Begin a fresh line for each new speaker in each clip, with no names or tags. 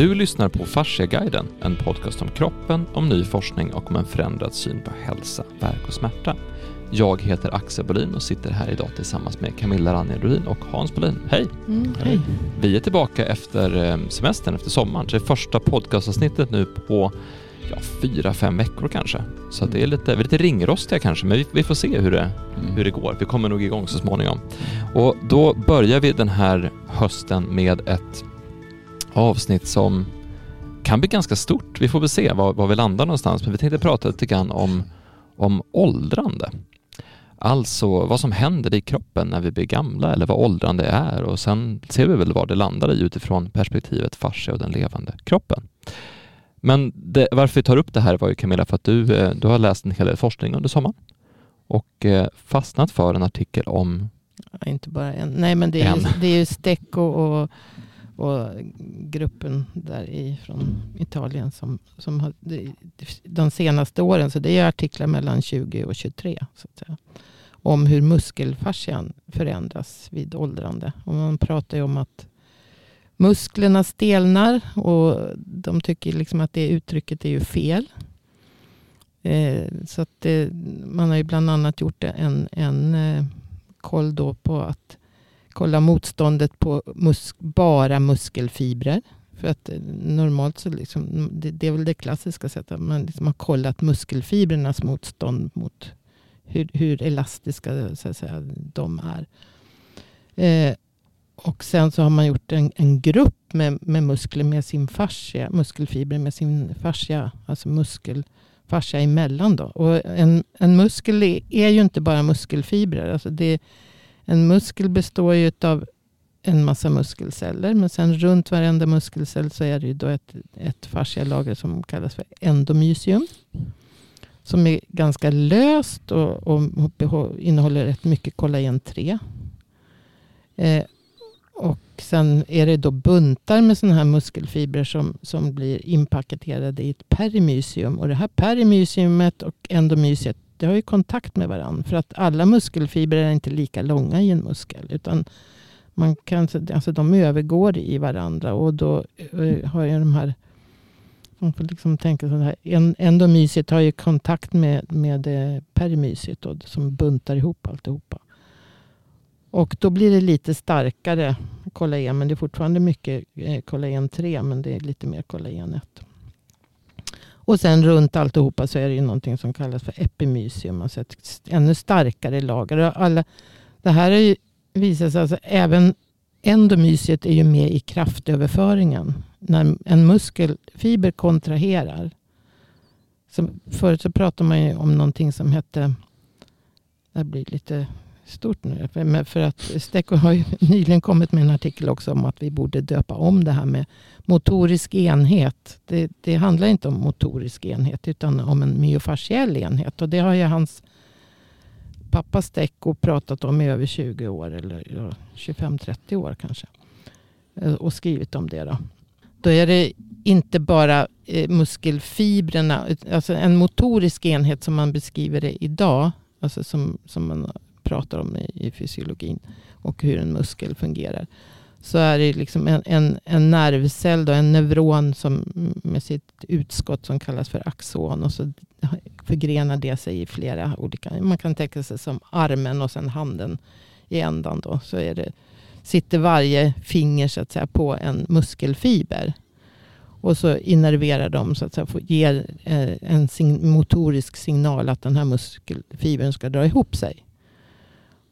Du lyssnar på Fasciaguiden, en podcast om kroppen, om ny forskning och om en förändrad syn på hälsa, värk och smärta. Jag heter Axel Bolin och sitter här idag tillsammans med Camilla Ranjerdolin och Hans Bolin. Hej!
Mm, hej!
Vi är tillbaka efter eh, semestern, efter sommaren. Så det är första podcastavsnittet nu på ja, fyra, fem veckor kanske. Så det är lite, vi är lite ringrostiga kanske, men vi, vi får se hur det,
Mm.
hur det går. Vi kommer nog igång så småningom. Och då börjar vi den här hösten med ett avsnitt som kan bli ganska stort. Vi får väl se var, var vi landar någonstans, men vi tänkte prata lite grann om, om åldrande. Alltså vad som händer i kroppen när vi blir gamla eller vad åldrande är och sen ser vi väl var det landar i utifrån perspektivet fascia och den levande kroppen. Men det, varför vi tar upp det här var ju Camilla för att du, eh, du har läst en hel del forskning under sommaren och eh, fastnat för en artikel om
inte bara en. Nej, men det är, ju,
En.
det är ju Stecco och, och gruppen där från Italien som, som har de senaste åren, så det är artiklar mellan 20 och 23, så att säga, om hur muskelfascian förändras vid åldrande. Och man pratar ju om att musklerna stelnar och de tycker liksom att det uttrycket är ju fel. Eh, så att det, man har ju bland annat gjort en, en eh, koll då på att kolla motståndet på mus bara muskelfibrer. För att eh, normalt så liksom, mm, det, det är väl det klassiska sättet. Man liksom har kollat muskelfibrernas motstånd mot hur, hur elastiska så att säga, de är. Eh, och sen så har man gjort en, en grupp med, med muskler med sin fascia, muskelfibrer med sin fascia, alltså muskelfascia emellan. Då. Och en, en muskel är, är ju inte bara muskelfibrer. Alltså det, en muskel består ju av en massa muskelceller. Men sen runt varenda muskelcell så är det ju då ett, ett fascialager som kallas för endomysium. Som är ganska löst och, och innehåller rätt mycket kollagen 3. Eh, och sen är det då buntar med sådana här muskelfibrer som, som blir inpaketerade i ett perimysium. Och det här perimysiumet och endomysiet de har ju kontakt med varandra. För att alla muskelfibrer är inte lika långa i en muskel. Utan man kan, alltså de övergår i varandra. Och då eh, har ju de här... Man får liksom tänka så här. Endomysiet har ju kontakt med, med eh, perimysiet då, som buntar ihop alltihopa. Och då blir det lite starkare kollagen. Men det är fortfarande mycket eh, kollagen 3. Men det är lite mer kollagen 1. Och sen runt alltihopa så är det ju någonting som kallas för epimysium. Alltså ett ännu starkare lager. Alla, det här är ju, visar sig alltså även endomysiet är ju med i kraftöverföringen. När en muskelfiber kontraherar. Så förut så pratade man ju om någonting som hette, det blir lite stort nu. För- För att Stecco har ju nyligen kommit med en artikel också om att vi borde döpa om det här med motorisk enhet. Det, det handlar inte om motorisk enhet utan om en myofasciell enhet. Och det har ju hans pappa Stecco pratat om i över 20 år eller 25-30 år kanske. Eh, och skrivit om det. Då, då är det inte bara eh, muskelfibrerna, alltså en motorisk enhet som man beskriver det idag, alltså som, som man pratar om i, i fysiologin och hur en muskel fungerar. Så är det liksom en, en, en nervcell, då, en neuron som, med sitt utskott som kallas för axon. Och så förgrenar det sig i flera olika, man kan tänka sig som armen och sen handen i ändan. Då, så är det, sitter varje finger så att säga, på en muskelfiber. Och så innerverar de så att säga, ger eh, en motorisk signal att den här muskelfibern ska dra ihop sig.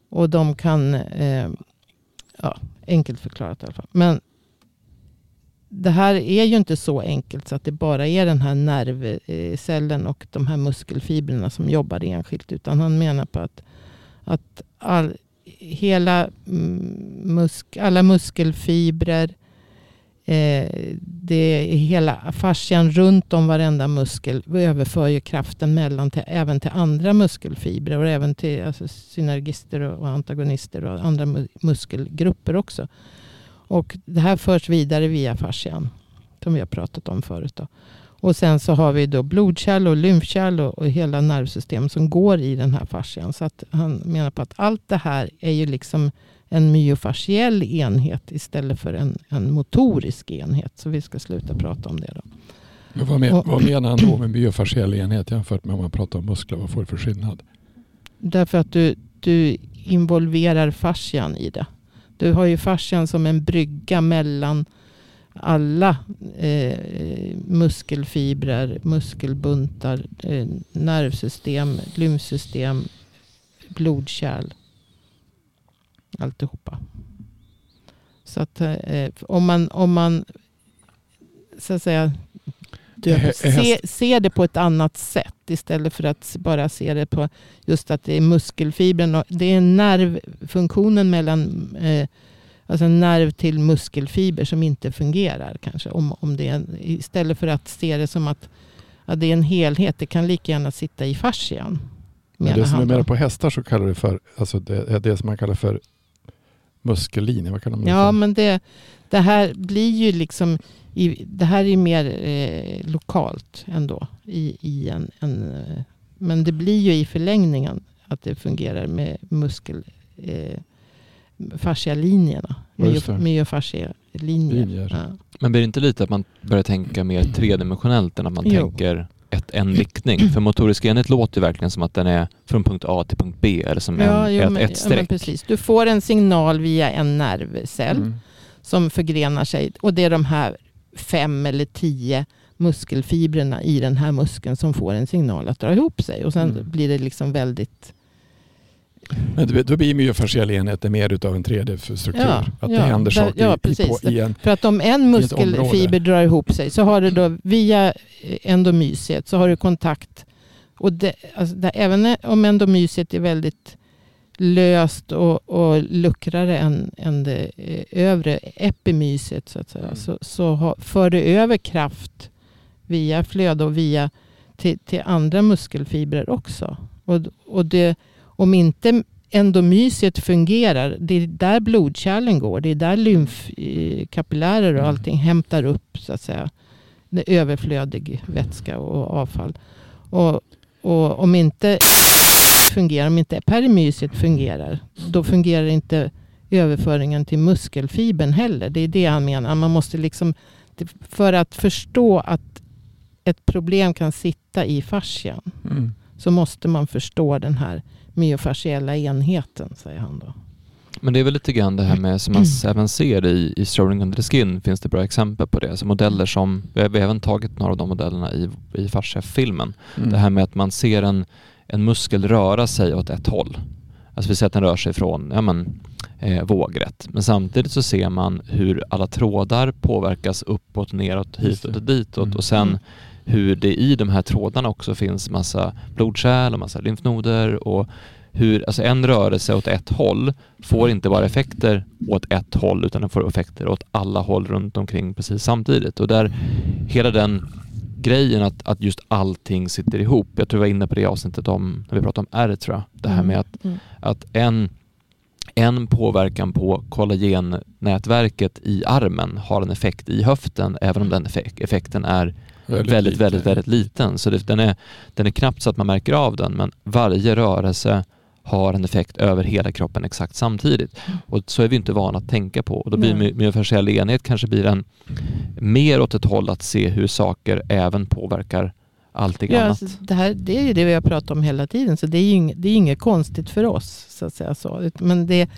Och de kan, eh, ja, enkelt förklarat i alla fall. Men det här är ju inte så enkelt så att det bara är den här nervcellen och de här muskelfibrerna som jobbar enskilt. Utan han menar på att, att all, hela mm, musk, alla muskelfibrer, eh, det är hela fascian runt om varenda muskel överför ju kraften mellan till, även till andra muskelfibrer och även till alltså, synergister och antagonister och andra muskelgrupper också. Och det här förs vidare via fascian. Som vi har pratat om förut. Då. Och sen så har vi då blodkärl och lymfkärl och, och hela nervsystem som går i den här fascian. Så att han menar på att allt det här är ju liksom en myofasciell enhet istället för en, en motorisk enhet. Så vi ska sluta prata om det. Då.
Men vad, men, vad menar han då med myofasciell enhet jämfört med om man pratar om muskler? Vad får det för skillnad?
Därför att du, du involverar fascian i det. Du har ju fascian som en brygga mellan alla eh, muskelfibrer, muskelbuntar, eh, nervsystem, lymfsystem, blodkärl. Alltihopa. Så att eh, om man, om man så att säga du, se, se det på ett annat sätt istället för att bara se det på just att det är muskelfibern. Det är nervfunktionen mellan eh, alltså nerv till muskelfiber som inte fungerar. kanske. Om, om det är, istället för att se det som att ja, det är en helhet. Det kan lika gärna sitta i fascian.
Det som är mer på hästar så kallar det för, alltså det, det som man kallar för muskellinje. Vad kallar man det
ja, men det, det här blir ju liksom i, det här är mer eh, lokalt ändå. I, i en, en, eh, men det blir ju i förlängningen att det fungerar med muskel... Eh, fascialinjerna. Myofascialinjer. Ja.
Men blir det inte lite att man börjar tänka mer tredimensionellt än att man jo. tänker ett, en riktning? För motorisk enhet låter ju verkligen som att den är från punkt A till punkt B eller som ja, en, jo, ett, men, ett streck. Ja,
precis. Du får en signal via en nervcell mm. som förgrenar sig och det är de här fem eller tio muskelfibrerna i den här muskeln som får en signal att dra ihop sig. Och sen mm. blir det liksom väldigt...
Men då blir myofasciell enhet mer utav en 3D-struktur? Ja, att ja, det händer saker ja, precis. I, en,
För att om en muskelfiber drar ihop sig så har du då via endomysiet så har du kontakt. Och det, alltså det, även om endomysiet är väldigt löst och, och luckrare än, än det eh, övre epimyset så att säga. Mm. Så, så ha, för det över kraft via flöde och via till, till andra muskelfibrer också. Och, och det, om inte endomysiet fungerar, det är där blodkärlen går. Det är där lymfkapillärer och mm. allting hämtar upp så att säga. överflödig vätska och avfall. Och, och om inte fungerar, om inte perimysiet fungerar, då fungerar inte överföringen till muskelfibern heller. Det är det han menar. Man måste liksom, för att förstå att ett problem kan sitta i fascian mm. så måste man förstå den här myofasciella enheten, säger han då.
Men det är väl lite grann det här med som man även ser i, i Strolling Under the Skin finns det bra exempel på det. Alltså modeller som, vi har, vi har även tagit några av de modellerna i, i fascia-filmen. Mm. Det här med att man ser en, en muskel röra sig åt ett håll. Alltså vi ser att den rör sig från ja, men, eh, vågrätt. Men samtidigt så ser man hur alla trådar påverkas uppåt, neråt, hitåt och ditåt mm. och sen mm. Hur det i de här trådarna också finns massa blodkärl och massa lymfnoder och hur, alltså en rörelse åt ett håll får inte bara effekter åt ett håll utan den får effekter åt alla håll runt omkring precis samtidigt och där hela den grejen att, att just allting sitter ihop. Jag tror vi var inne på det avsnittet om, när vi pratade om R tror jag. Det här mm. med att, mm. att en, en påverkan på kollagennätverket i armen har en effekt i höften även om den effek effekten är väldigt, väldigt, väldigt, väldigt, liten. Så det, den, är, den är knappt så att man märker av den men varje rörelse har en effekt över hela kroppen exakt samtidigt. Mm. Och så är vi inte vana att tänka på. Och då blir Nej. myofasciell enhet kanske blir en mer åt ett håll att se hur saker även påverkar allting ja, annat.
Alltså, det, här, det är ju det vi har pratat om hela tiden så det är ju inget, det är inget konstigt för oss. så att säga så. Men det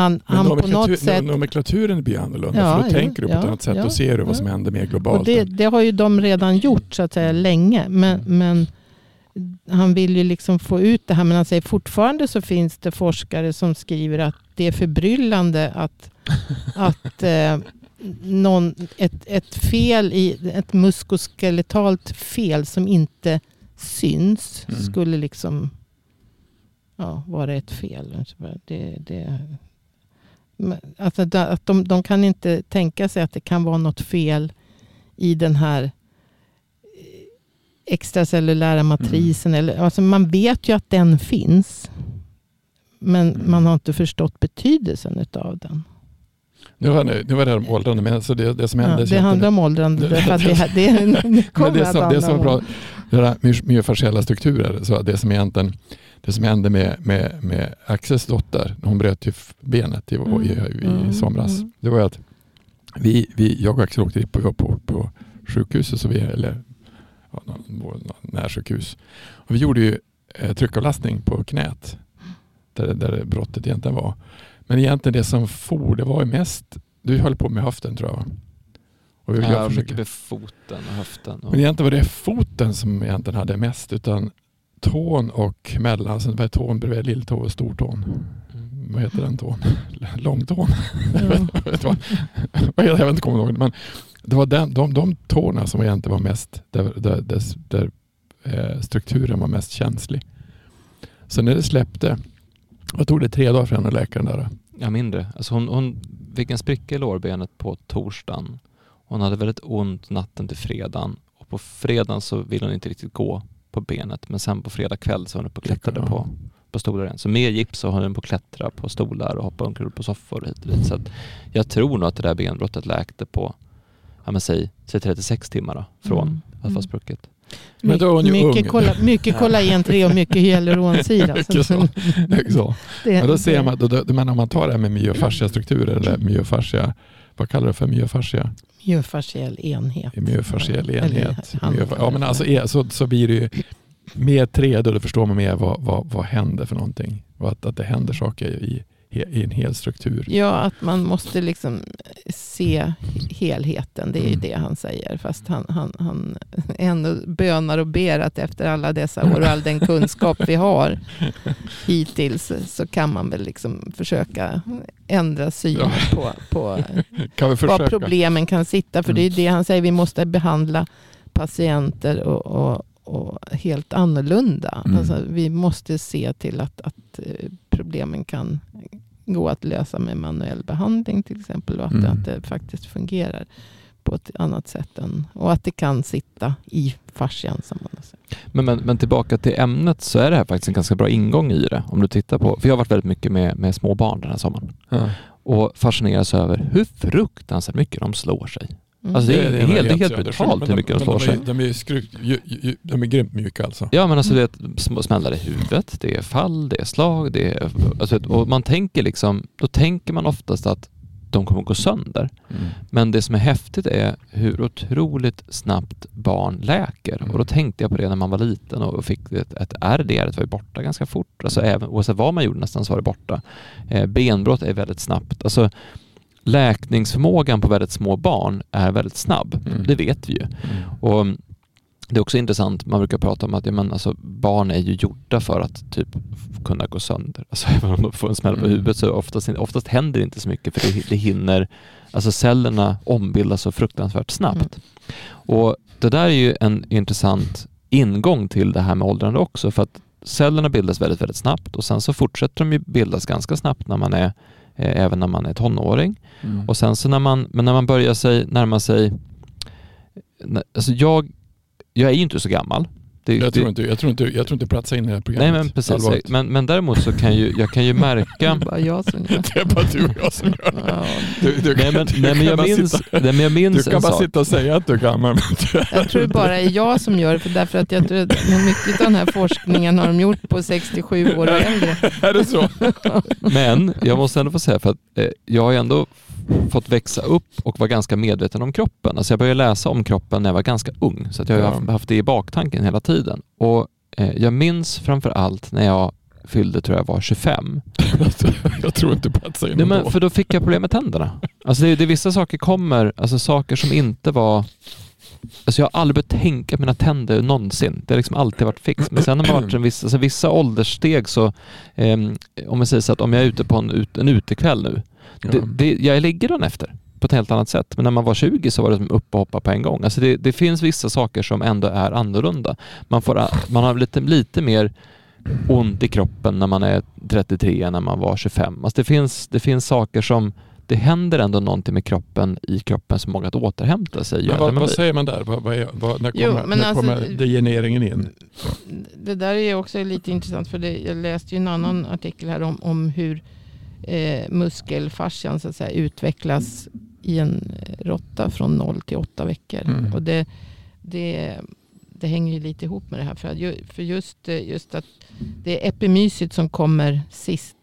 han,
han på något sätt... nomenklaturen blir annorlunda ja, för då ja, tänker du på ja, ett annat sätt och ser du vad som händer mer globalt.
Och det, det, har ju de redan gjort så att säga länge. Men, mm. men han vill ju liksom få ut det här men han säger fortfarande så finns det forskare som skriver att det är förbryllande att, att eh, någon, ett, ett fel i ett muskoskeletalt fel som inte syns mm. skulle liksom ja, vara ett fel. Det, det, alltså att de, de kan inte tänka sig att det kan vara något fel i den här extracellulära matrisen. Mm. Eller, alltså man vet ju att den finns. Men mm. man har inte förstått betydelsen av den.
Nu var, nu, nu var det här om åldrande, men alltså det, det som hände...
Ja, det handlar om åldrande. det, det, det,
det, det, som, det som var bra, göra myofasciella strukturer. Så det som egentligen det som hände med, med, med Axels dotter, hon bröt ju benet i, mm. i, i, i mm. somras, mm. det var att vi, vi, jag och Axel åkte dit på, på, på sjukhuset, så vi, eller ja, närsjukhus. Och vi gjorde ju eh, tryckavlastning på knät, där, där brottet egentligen var. Men egentligen det som for, det var ju mest, du höll på med höften tror jag
och vi ja, mycket med foten och höften. Och...
Men egentligen var det foten som egentligen hade mest, utan tån och mellan, alltså det var tån bredvid lilltå och stortån. Mm. Vad heter den tån? Långtån? Mm. jag vet inte, kommer ihåg. Men det var den, de, de tårna som egentligen var mest, där, där, där, där eh, strukturen var mest känslig. Så när det släppte, vad tog det tre dagar för henne läkaren där?
Ja, mindre. Alltså hon, hon fick en spricka i lårbenet på torsdagen. Hon hade väldigt ont natten till fredagen och på fredagen så ville hon inte riktigt gå på benet men sen på fredag kväll så var hon uppe och klättrade på, på stolar igen. Så med gips så höll hon på att klättra på stolar och hoppa omkull på soffor och hit och dit. Så jag tror nog att det där benbrottet läkte på, ja men säg, säg 36 timmar då, från mm. att vara mm. sprucket.
Men då är hon ju mycket, ung. Kolla, mycket kollagen 3 och mycket hyaluronsyra.
mycket så. så. Det, men då ser man, då, då, men om man tar det här med myofascia strukturer eller myofascia, vad kallar du för myofascia?
Myofasciell enhet.
Myofasciell enhet. ja, men alltså, så, så blir det ju med 3D, då förstår man mer vad, vad, vad händer för någonting. Och att, att det händer saker i, i en hel struktur.
Ja, att man måste liksom se helheten. Det är ju mm. det han säger. Fast han, han, han ändå bönar och ber att efter alla dessa år och all den kunskap vi har hittills så kan man väl liksom försöka ändra synen ja. på, på var problemen kan sitta. För det är mm. det han säger, vi måste behandla patienter och, och, och helt annorlunda. Mm. Alltså, vi måste se till att, att eh, problemen kan gå att lösa med manuell behandling till exempel. Och att, mm. att det faktiskt fungerar på ett annat sätt. Än, och att det kan sitta i fascian. Som man säger.
Men, men, men, tillbaka till ämnet så är det här faktiskt en ganska bra ingång i det. Om du tittar på, för jag har varit väldigt mycket med, med små barn den här sommaren. Ja. Och fascineras över hur fruktansvärt mycket de slår sig. Mm. Alltså det är, det är helt, helt brutalt hur mycket de, slår sig.
De är, skruv, de är grymt mjuka alltså.
Ja men alltså det är smällar i huvudet, det är fall, det är slag, det är, alltså, och man tänker liksom, då tänker man oftast att de kommer att gå sönder. Mm. Men det som är häftigt är hur otroligt snabbt barn läker. Mm. Och då tänkte jag på det när man var liten och fick ett, ett ärr. Det var ju borta ganska fort. Alltså även, oavsett vad man gjorde nästan så var det borta. Eh, benbrott är väldigt snabbt. Alltså, läkningsförmågan på väldigt små barn är väldigt snabb. Mm. Det vet vi ju. Mm. Och det är också intressant, man brukar prata om att ja, men alltså, barn är ju gjorda för att typ kunna gå sönder. Alltså, även om de får en smäll på mm. huvudet så oftast, oftast händer det inte så mycket för det, det hinner, alltså cellerna ombildas så fruktansvärt snabbt. Mm. Och det där är ju en intressant ingång till det här med åldrande också för att cellerna bildas väldigt, väldigt snabbt och sen så fortsätter de ju bildas ganska snabbt när man är eh, även när man är tonåring. Mm. Och sen så när man, men när man börjar sig, närma sig, alltså jag, jag är ju inte så gammal.
Det, jag, tror inte, jag, tror inte, jag tror inte platsa in i det här programmet.
Nej men precis, men, men däremot så kan ju, jag kan ju märka... det är
bara jag som gör
det. är bara du och jag som gör det.
Du, du, nej, men, du, nej, men jag minns, sitta, nej, men jag minns
Du kan bara sak. sitta och säga att du kan. Men
jag tror det bara är jag som gör det, för därför att jag tror att mycket av den här forskningen har de gjort på 67 år och äldre.
är det så?
men jag måste ändå få säga, för att eh, jag har ändå fått växa upp och vara ganska medveten om kroppen. Alltså jag började läsa om kroppen när jag var ganska ung, så jag har ja. haft det i baktanken hela tiden. Och eh, Jag minns framför allt när jag fyllde, tror jag var 25.
jag tror inte på att säga
Nej, men För då fick jag problem med tänderna. Alltså det, det vissa saker kommer, alltså saker som inte var Alltså jag har aldrig börjat tänka på mina tänder någonsin. Det har liksom alltid varit fix. Men sen har man varit en viss, alltså vissa ålderssteg så, eh, om jag säger så att om jag är ute på en, ut, en utekväll nu, det, det, jag ligger den efter på ett helt annat sätt. Men när man var 20 så var det som upp och hoppa på en gång. Alltså det, det finns vissa saker som ändå är annorlunda. Man, får, man har lite, lite mer ont i kroppen när man är 33 än när man var 25. Alltså det, finns, det finns saker som det händer ändå någonting med kroppen i kroppen som många att återhämta sig.
Men vad, vad säger man där? Vad, vad, vad, när kommer, jo, när alltså, kommer degenereringen in?
Det där är också lite intressant för det, jag läste ju en annan artikel här om, om hur eh, muskelfascian så att säga, utvecklas i en råtta från 0 till 8 veckor. Mm. Och det, det, det hänger ju lite ihop med det här. För, för just, eh, just att det är epimysiet som kommer sist.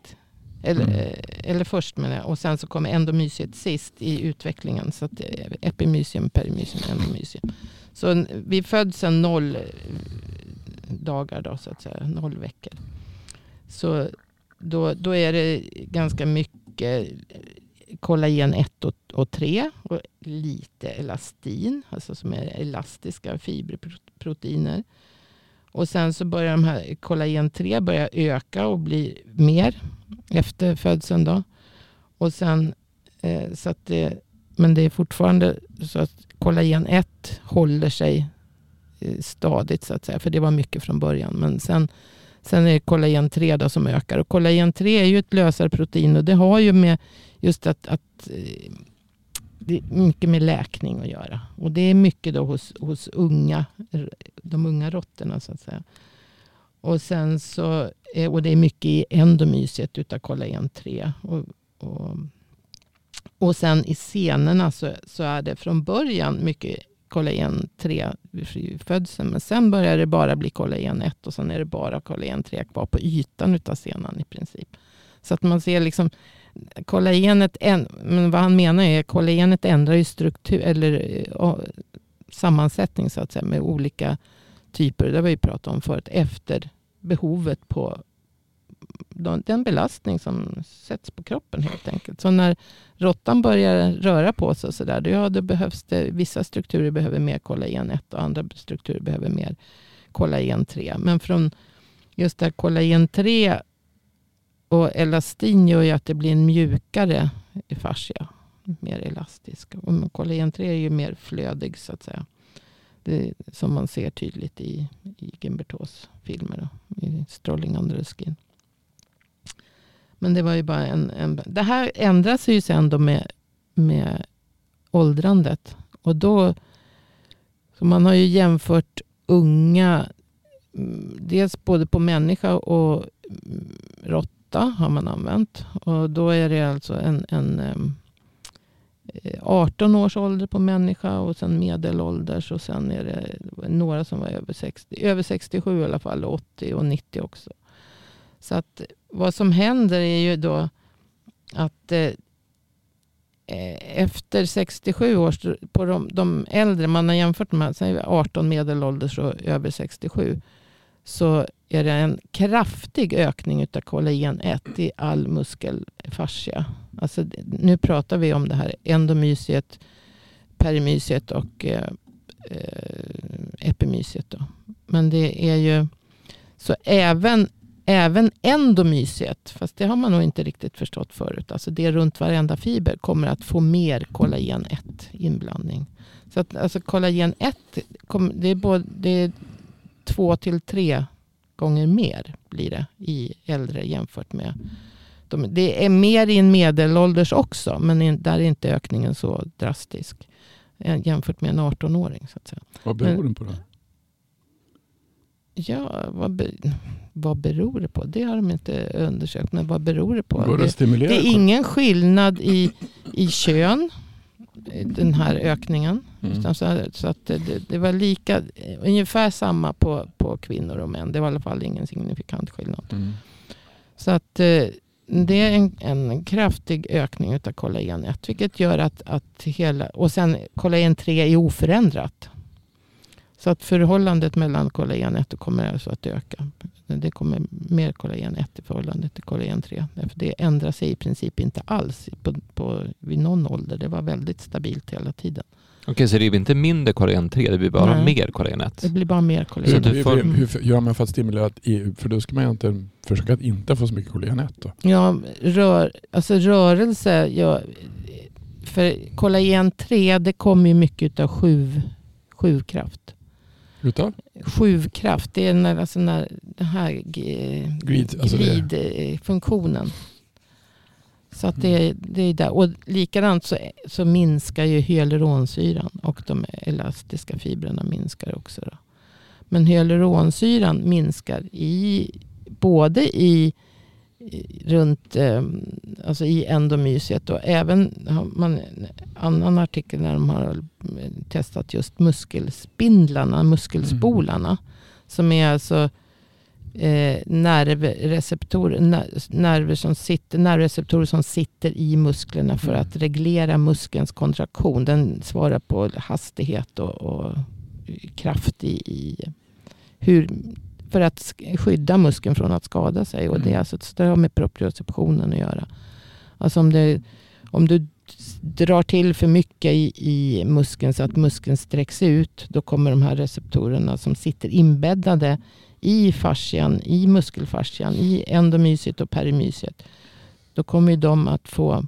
Eller, mm. Eh, eller först menar jag. Och sen så kommer endomysiet sist i utvecklingen. Så att epimysium, perimysium, endomysium. Så vi föds sen noll dagar då så att säga. Noll veckor. Så då, då är det ganska mycket kollagen 1 och, 3 och lite elastin, alltså som är elastiska fiberproteiner. Och sen så börjar de här kollagen 3 börja öka och bli mer efter födseln. Då. Och sen, eh, så att det, men det är fortfarande så att kollagen 1 håller sig eh, stadigt så att säga. För det var mycket från början. Men sen, sen är det kollagen 3 då som ökar. Och kollagen 3 är ju ett lösare protein och det har ju med just att, att eh, det är mycket med läkning att göra. Och det är mycket då hos, hos unga, de unga råttorna så att säga. Och, sen så, och det är mycket i endomysiet utav kollagen 3. Och, och, och sen i senorna så, så är det från början mycket kollagen 3 vid födseln. Men sen börjar det bara bli kollagen 1 och sen är det bara kollagen 3 kvar på ytan utav senan i princip. Så att man ser liksom kollagenet, men vad han menar är att kollagenet ändrar ju struktur eller eh, sammansättning så att säga med olika typer. Det har vi pratat om förut. Efter behovet på den belastning som sätts på kroppen helt enkelt. Så när råttan börjar röra på sig så där, ja, då behövs det, vissa strukturer behöver mer kollagen 1 och andra strukturer behöver mer kollagen 3. Men från just här kollagen 3 och elastin gör ju att det blir en mjukare fascia. Mer elastisk. Och kollagen 3 är ju mer flödig så att säga. Det, som man ser tydligt i, i Gimbertos filmer. I Strolling under the skin. Men det var ju bara en, en... Det här ändras ju sen då med, med åldrandet. Och då... Så man har ju jämfört unga, mm, dels både på människa och mm, råtta har man använt. Och då är det alltså en, en 18-års eh, ålder på människa och sen medelålders och sen är det några som var över 60, över 67 i alla fall, 80 och 90 också. Så att vad som händer är ju då att eh, eh efter 67 års, på de, de äldre, man har jämfört med 18 medelålders och över 67, så är det en kraftig ökning av kollagen 1 i all muskelfascia. Alltså, nu pratar vi om det här endomysiet, perimysiet och eh, eh, epimysiet. Då. Men det är ju så även Även endomysiet, fast det har man nog inte riktigt förstått förut. Alltså det runt varenda fiber kommer att få mer kollagen 1 inblandning. Så att, alltså kollagen 1 det är, både, det är två till tre gånger mer blir det i äldre jämfört med de, det är mer i en medelålders också, men där är inte ökningen så drastisk jämfört med en 18-åring. Så att säga.
Vad beror den på då?
Ja, vad, vad beror det på? Det har de inte undersökt. Men vad beror det på?
Det,
det, är ingen skillnad i, i kön. Den här ökningen. Mm. Så, så att det, det, var lika, ungefär samma på, på kvinnor och män. Det var i alla fall ingen signifikant skillnad. Mm. Så att eh, det är en, en kraftig ökning av kollagen 1. Vilket gör att, att hela, och sen kollagen 3 är oförändrat. Så att förhållandet mellan kollagen 1 kommer alltså att öka. Det kommer mer kollagen 1 i förhållande till kollagen 3. Därför det ändrar sig i princip inte alls på, på, vid någon ålder. Det var väldigt stabilt hela tiden.
Okej, så det blir inte mindre kollagen 3, det blir bara Nej, mer kollagen 1?
Det blir bara mer kollagen 1.
Får... Hur, hur, gör man för att stimulera, för då ska man egentligen försöka att inte få så mycket kollagen 1 då?
Ja, rör, alltså rörelse, ja, för kollagen 3 det kommer ju mycket av sjuv, sjuvkraft.
Utav?
Sjuvkraft, det är när, alltså när den här glid, alltså. Så att det, det är där. Och likadant så, så minskar ju hyaluronsyran och de elastiska fibrerna minskar också. Då. Men hyaluronsyran minskar i, både i runt, eh, alltså i endomysiet. Och även har man en annan artikel när de har testat just muskelspindlarna, muskelspolarna. Mm. Som är alltså eh, nervreceptorer, nerver som sitter, nervreceptorer som sitter i musklerna för mm. att reglera muskelns kontraktion. Den svarar på hastighet och, och kraft i, i hur, för att skydda muskeln från att skada sig. Och det, är mm. alltså, det har med proprioceptionen att göra. Alltså om, det, om du drar till för mycket i, i muskeln så att muskeln sträcks ut. Då kommer de här receptorerna som sitter inbäddade i fascian, i muskelfascian, i endomysiet och perimysiet. Då kommer de att få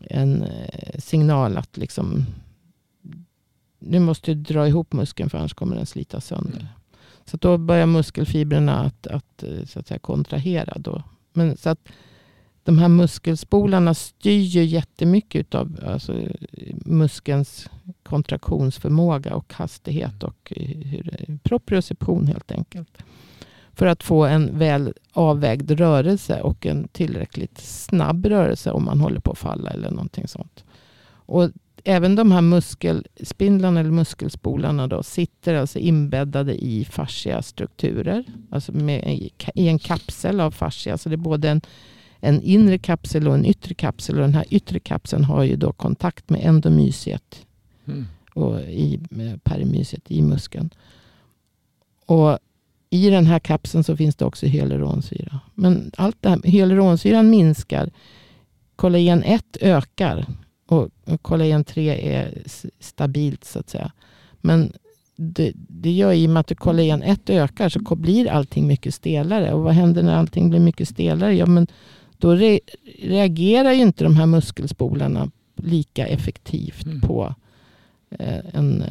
en eh, signal att liksom, nu måste du dra ihop muskeln för annars kommer den slita sönder. Så då börjar muskelfibrerna att, att, eh, så att säga, kontrahera. Då. Men, så att de här muskelspolarna styr ju jättemycket av alltså, muskelns kontraktionsförmåga och hastighet och eh, hur, eh, proprioception helt enkelt. För att få en väl avvägd rörelse och en tillräckligt snabb rörelse om man håller på att falla eller någonting sånt. Och även de här muskelspindlarna eller muskelspolarna då, sitter alltså inbäddade i fascia strukturer. Alltså med, i en kapsel av fascia. Så det är både en, en inre kapsel och en yttre kapsel. Och den här yttre kapseln har ju då kontakt med endomysiet. Mm. Och i perimysiet i muskeln. Och i den här kapseln så finns det också hyaluronsyra. Men allt det här, hyaluronsyran minskar. Kollagen 1 ökar. Och, kollagen 3 är stabilt så att säga. Men det, det gör i och med att kollagen 1 ökar så blir allting mycket stelare. Och vad händer när allting blir mycket stelare? Ja, men då re, reagerar ju inte de här muskelspolarna lika effektivt mm. på, eh, en,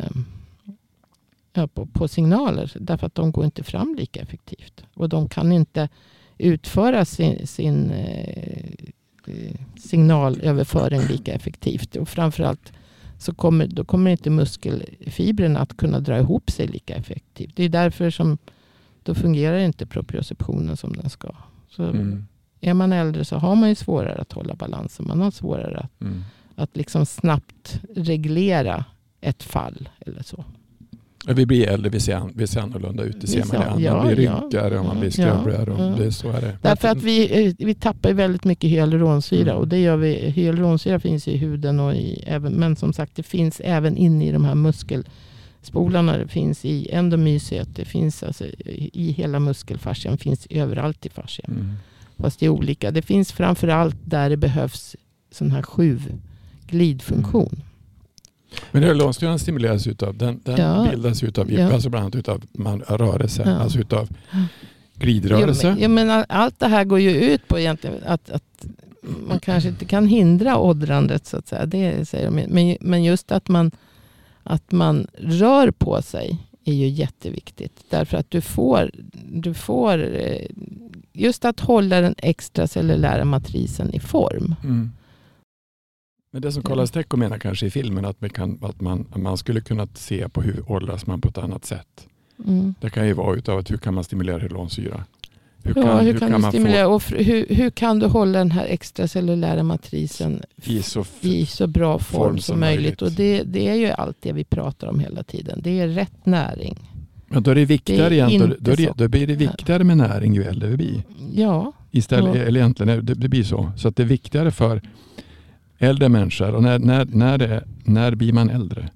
eh, på, på, signaler. Därför att de går inte fram lika effektivt. Och de kan inte utföra sin, sin Eh, signalöverföring lika effektivt. Och framförallt så kommer, då kommer inte muskelfibrerna att kunna dra ihop sig lika effektivt. Det är därför som då fungerar inte proprioceptionen som den ska. Så mm. Är man äldre så har man ju svårare att hålla balansen. Man har svårare att, mm. att liksom snabbt reglera ett fall eller så.
Vi blir äldre, vi ser, vi ser annorlunda ut. Det ser man ja, man ja, blir rynkigare ja, och man blir skrubbigare. Ja, det, så är det.
Därför att vi, eh, vi tappar väldigt mycket hyaluronsyra. Mm. Och det gör vi, hyaluronsyra finns i huden. Och i, även, men som sagt det finns även inne i de här muskelspolarna. Det finns i endomysiet. Det finns alltså, i hela muskelfascian. Det finns överallt i fascian. Mm. Fast det är olika. Det finns framförallt där det behövs sån här sjuv glidfunktion. Mm.
Men hyaluronsyrran stimuleras utav, den, den ja. bildas utav, ja. alltså bland annat utav man, rörelse, ja. alltså utav glidrörelse.
Ja, men, ja, men allt det här går ju ut på egentligen att, att man kanske inte kan hindra åldrandet så att säga. Det säger de. Men, men just att man, att man rör på sig är ju jätteviktigt. Därför att du får, du får eh, just att hålla den extracellulära matrisen i form. Mm.
Men det som Carlos Tecco menar kanske i filmen, att, man, kan, att man, man skulle kunna se på hur åldras man på ett annat sätt. Mm. Det kan ju vara utav att hur kan man stimulera hyaluronsyra?
Hur kan, ja, hur, hur kan, kan du stimulera få... och hur, hur kan du hålla den här extracellulära matrisen
i så,
i så bra form, form som, som möjligt? möjligt. Och det, det är ju allt det vi pratar om hela tiden. Det är rätt näring.
Men då, är det viktigare det är igen, då, då, då, blir det viktigare med näring ju äldre vi blir.
Ja.
Istället, ja. Eller egentligen, det, det blir så. Så att det är viktigare för äldre människor. Och när, när, när, det, när blir man äldre?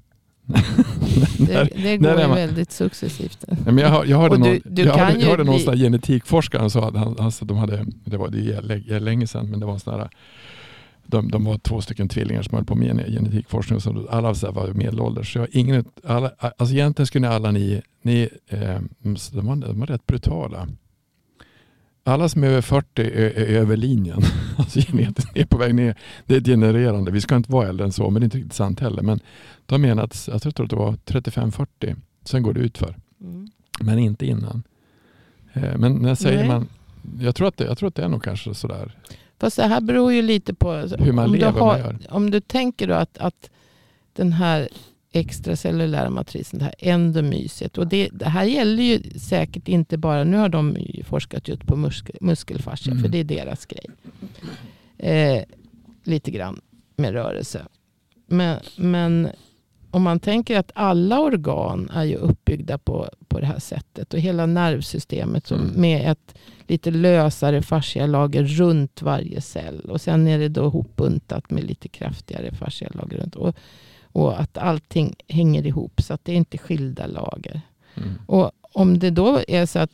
det, det går ju väldigt successivt.
men jag, hörde, någon, du, du jag hörde, jag hörde någon bli... genetikforskare som sa att han, alltså, de hade, det var det länge sedan, men det var sån de, de var två stycken tvillingar som höll på med genetikforskning. Och alla så var medelålders. Så ingen, alla, alltså egentligen skulle alla ni, ni eh, de, var, de var rätt brutala alla som är över 40 är, är över linjen. Alltså genetiskt är på väg ner. Det är genererande. Vi ska inte vara äldre än så, men det är inte riktigt sant heller. Men de menar att, jag tror att det var 35-40, sen går det utför. Mm. Men inte innan. Eh, men när säger Nej. man, jag tror, att det, jag tror att det är nog kanske sådär.
Fast det här beror ju lite på
hur man
om
lever.
Du har, om du tänker då att, att den här extracellulära matrisen, det här endomysiet. Och det, det, här gäller ju säkert inte bara, nu har de forskat just på muskel, muskelfascia, mm. för det är deras grej. Eh, lite grann med rörelse. Men, men om man tänker att alla organ är ju uppbyggda på, på det här sättet och hela nervsystemet som mm. med ett lite lösare fascialager runt varje cell och sen är det då hopbuntat med lite kraftigare fascialager runt. Och, och att allting hänger ihop så att det är inte skilda lager. Mm. Och om det då är så att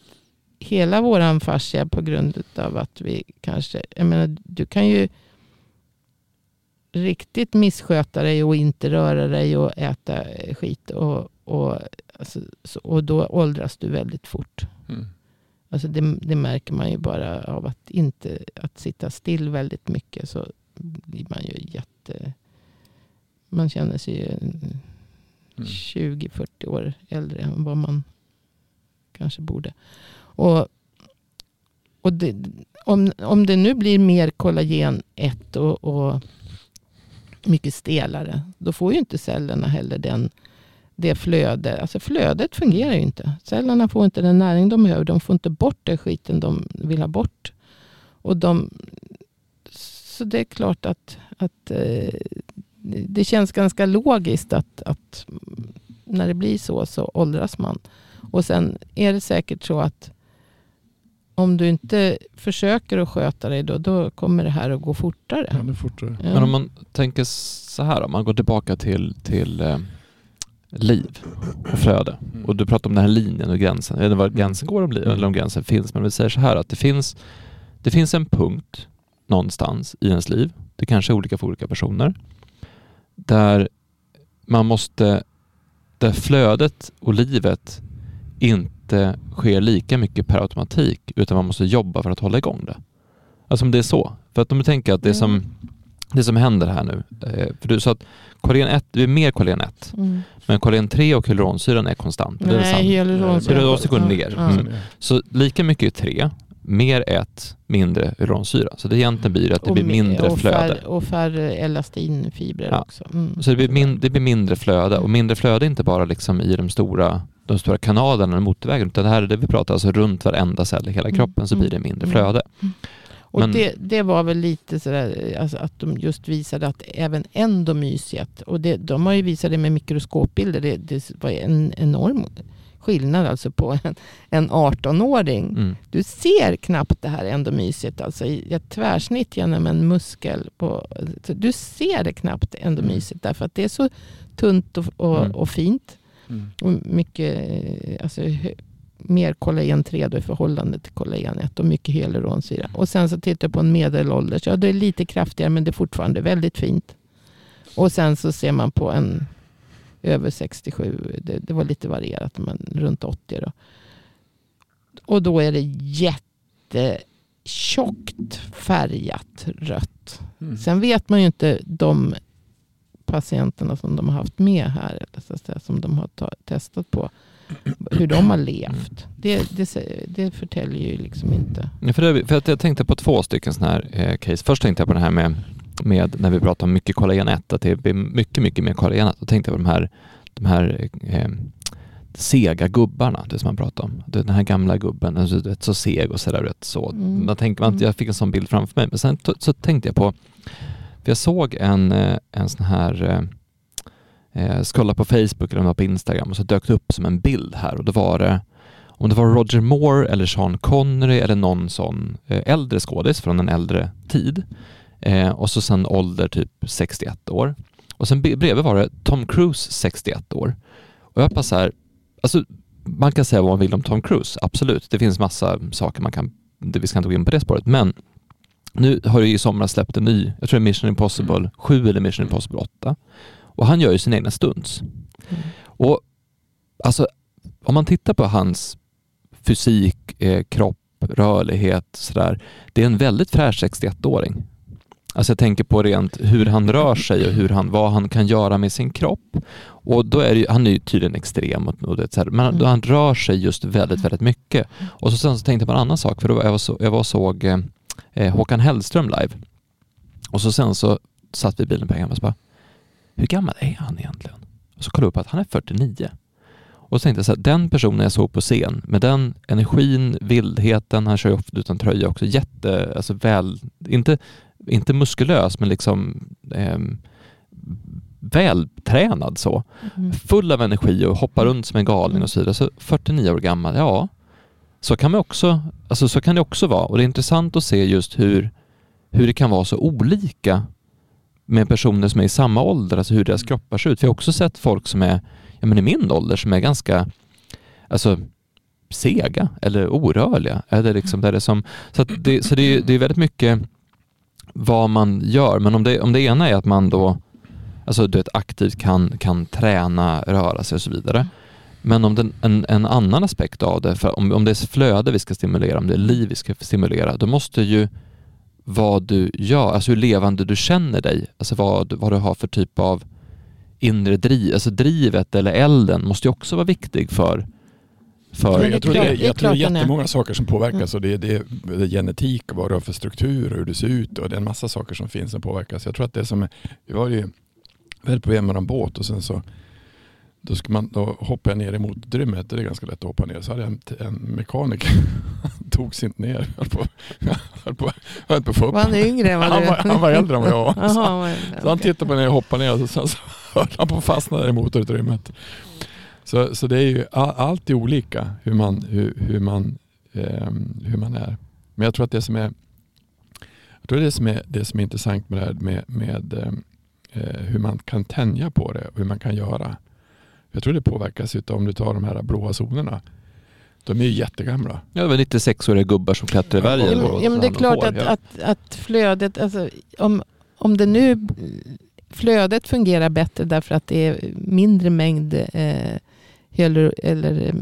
hela våran fascia på grund av att vi kanske, jag menar du kan ju riktigt missköta dig och inte röra dig och äta skit. Och, och, alltså, och då åldras du väldigt fort. Mm. Alltså det, det, märker man ju bara av att inte att sitta still väldigt mycket. Så blir man ju jätte... Man känner sig ju mm. 20-40 år äldre än vad man kanske borde. Och, och det, om, om det nu blir mer kollagen 1 och, och mycket stelare. Då får ju inte cellerna heller den, det flöde. Alltså flödet fungerar ju inte. Cellerna får inte den näring de behöver. De får inte bort den skiten de vill ha bort. Och de, så det är klart att, att eh, det känns ganska logiskt att, att när det blir så så åldras man. Och sen är det säkert så att om du inte försöker att sköta dig då, då kommer det här att gå fortare.
Ja, det fortare.
Ja. Men om man tänker så här, om man går tillbaka till, till eh, liv och flöde. Mm. Och du pratar om den här linjen och gränsen, eller var gränsen går om liv, eller om gränsen finns. Men vi säger så här att det finns, det finns en punkt någonstans i ens liv, det kanske är olika för olika personer, där man måste, där flödet och livet inte sker lika mycket per automatik utan man måste jobba för att hålla igång det. Alltså om det är så. För att om du tänker att det som, mm. det som händer här nu, eh, för du sa att kollagen 1, det är mer kollagen 1, mm. men kollagen 3 och hyaluronsyran är konstant.
Nej, hyaluronsyran
går ner. Mm. Så lika mycket är 3, mer 1, mindre hyaluronsyra. Så det egentligen blir att det blir mindre
och
flöde.
Fär, och färre elastinfibrer ja. också.
Mm. Så det blir, min, det blir mindre flöde och mindre flöde inte bara liksom i de stora de stora kanalerna, motorvägen, utan det här är det vi pratar, alltså runt varenda cell i hela mm. kroppen så blir det mindre mm. flöde.
Och Men, det, det var väl lite sådär alltså att de just visade att även endomysiet, och det, de har ju visat det med mikroskopbilder, det, det var en enorm skillnad alltså på en, en 18-åring. Mm. Du ser knappt det här endomysiet, alltså i ett tvärsnitt genom en muskel. På, du ser det knappt endomysiet därför att det är så tunt och, och, mm. och fint. Mm. Och mycket, alltså, mer kollagen 3 då i förhållande till kollagen 1 och mycket hyaluronsyra. Och sen så tittar jag på en medelålders. Ja, det är lite kraftigare men det är fortfarande väldigt fint. Och sen så ser man på en över 67. Det, det var lite varierat men runt 80 då. Och då är det jättetjockt färgat rött. Mm. Sen vet man ju inte de patienterna som de har haft med här, eller så att säga, som de har ta, testat på, hur de har levt. Det, det, det förtäljer ju liksom inte.
Ja, för, det, för att jag tänkte på två stycken sådana här eh, case. Först tänkte jag på det här med, med när vi pratar om mycket kollagen 1, att det blir mycket, mycket mer kollagen 1. Då tänkte jag på de här, de här eh, sega gubbarna, det som man pratar om. Den här gamla gubben, alltså, så seg och sådär. Så. Mm. Man tänker, man, mm. jag fick en sån bild framför mig. Men sen så tänkte jag på för jag såg en, eh, en sån här eh, eh scrolla på Facebook eller på Instagram och så dök det upp som en bild här och då var det om det var Roger Moore eller Sean Connery eller någon sån eh, äldre skådis från en äldre tid eh, och så sen ålder typ 61 år. Och sen bredvid var det Tom Cruise 61 år. Och jag bara så här, alltså man kan säga vad man vill om Tom Cruise, absolut. Det finns massa saker man kan, vi ska inte gå in på det spåret, men nu har det i somras släppt en ny, jag tror det är Mission Impossible 7 eller Mission Impossible 8. Och han gör ju sina egna stunts. Mm. Och alltså, om man tittar på hans fysik, eh, kropp, rörlighet sådär. Det är en väldigt fräsch 61-åring. Alltså jag tänker på rent hur han rör sig och hur han, vad han kan göra med sin kropp. Och då är det, han är ju tydligen extrem, och, och det, så här, men mm. han rör sig just väldigt, väldigt mycket. Och så sen så tänkte jag på en annan sak, för då jag var, så, jag var såg eh, eh, Håkan Hellström live. Och så sen så satt vi i bilen på vägen och bara, hur gammal är han egentligen? Och så kollade jag upp att han är 49. Och så tänkte jag så här, den personen jag såg på scen med den energin, vildheten, han kör ju ofta utan tröja också, jätte, alltså väl, inte, inte muskulös men liksom eh, vältränad så.
Mm.
Full av energi och hoppar runt som en galning och så vidare. Så 49 år gammal, ja, så kan, man också, alltså så kan det också vara. Och det är intressant att se just hur, hur det kan vara så olika med personer som är i samma ålder, alltså hur deras kroppar ser ut. Vi har också sett folk som är ja, men i min ålder som är ganska alltså, sega eller orörliga. Eller liksom där det som, så det, så det, är, det är väldigt mycket vad man gör, men om det, om det ena är att man då alltså du vet, aktivt kan, kan träna, röra sig och så vidare. Men om den, en, en annan aspekt av det, för om, om det är flöde vi ska stimulera, om det är liv vi ska stimulera, då måste ju vad du gör, alltså hur levande du känner dig, alltså vad, vad du har för typ av inre driv, alltså drivet eller elden måste ju också vara viktig för för
jag, tror det, är,
det
jag tror det är jättemånga saker som påverkas.
Mm.
Och det, är, det, är, det är genetik vad du har för struktur och hur du ser ut. Och det är en massa saker som finns som påverkas. Jag tror att det är som, är- vi var ju väldigt problem med en båt och sen så då, ska man, då hoppade jag ner i motorrummet. Det är ganska lätt att hoppa ner. Så hade jag en, en mekaniker. Han togs inte ner. Jag höll på, höll på, höll på att få upp
Var han yngre än vad
han,
du?
var, han var äldre än vad jag var.
Jaha,
Så, så han tittade på när jag hoppade ner och sen så höll han på att fastna där i motorutrymmet. Så, så det är ju all, allt är olika hur man, hur, hur, man, ehm, hur man är. Men jag tror att det som är, jag tror det som är, det som är intressant med det här med, med ehm, eh, hur man kan tänja på det och hur man kan göra. Jag tror det påverkas utav om du tar de här blåa zonerna. De är ju jättegamla.
Ja, det var 96-åriga gubbar som klättrar i
Ja,
bergen.
Ja, men det är klart att, att, att flödet, alltså, om, om det nu flödet fungerar bättre därför att det är mindre mängd eh, hyalur, eller eh,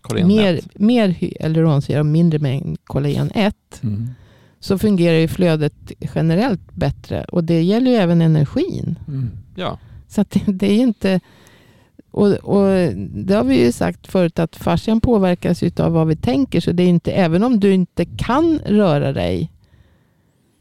Korean
mer, mer hyaluronsyra och mindre mängd kollagen 1
Mm.
så fungerar ju flödet generellt bättre. Och det gäller ju även energin.
Mm.
Ja,
Så det, det är inte... Och, och det har vi ju sagt förut att fascian påverkas av vad vi tänker. Så det är inte, även om du inte kan röra dig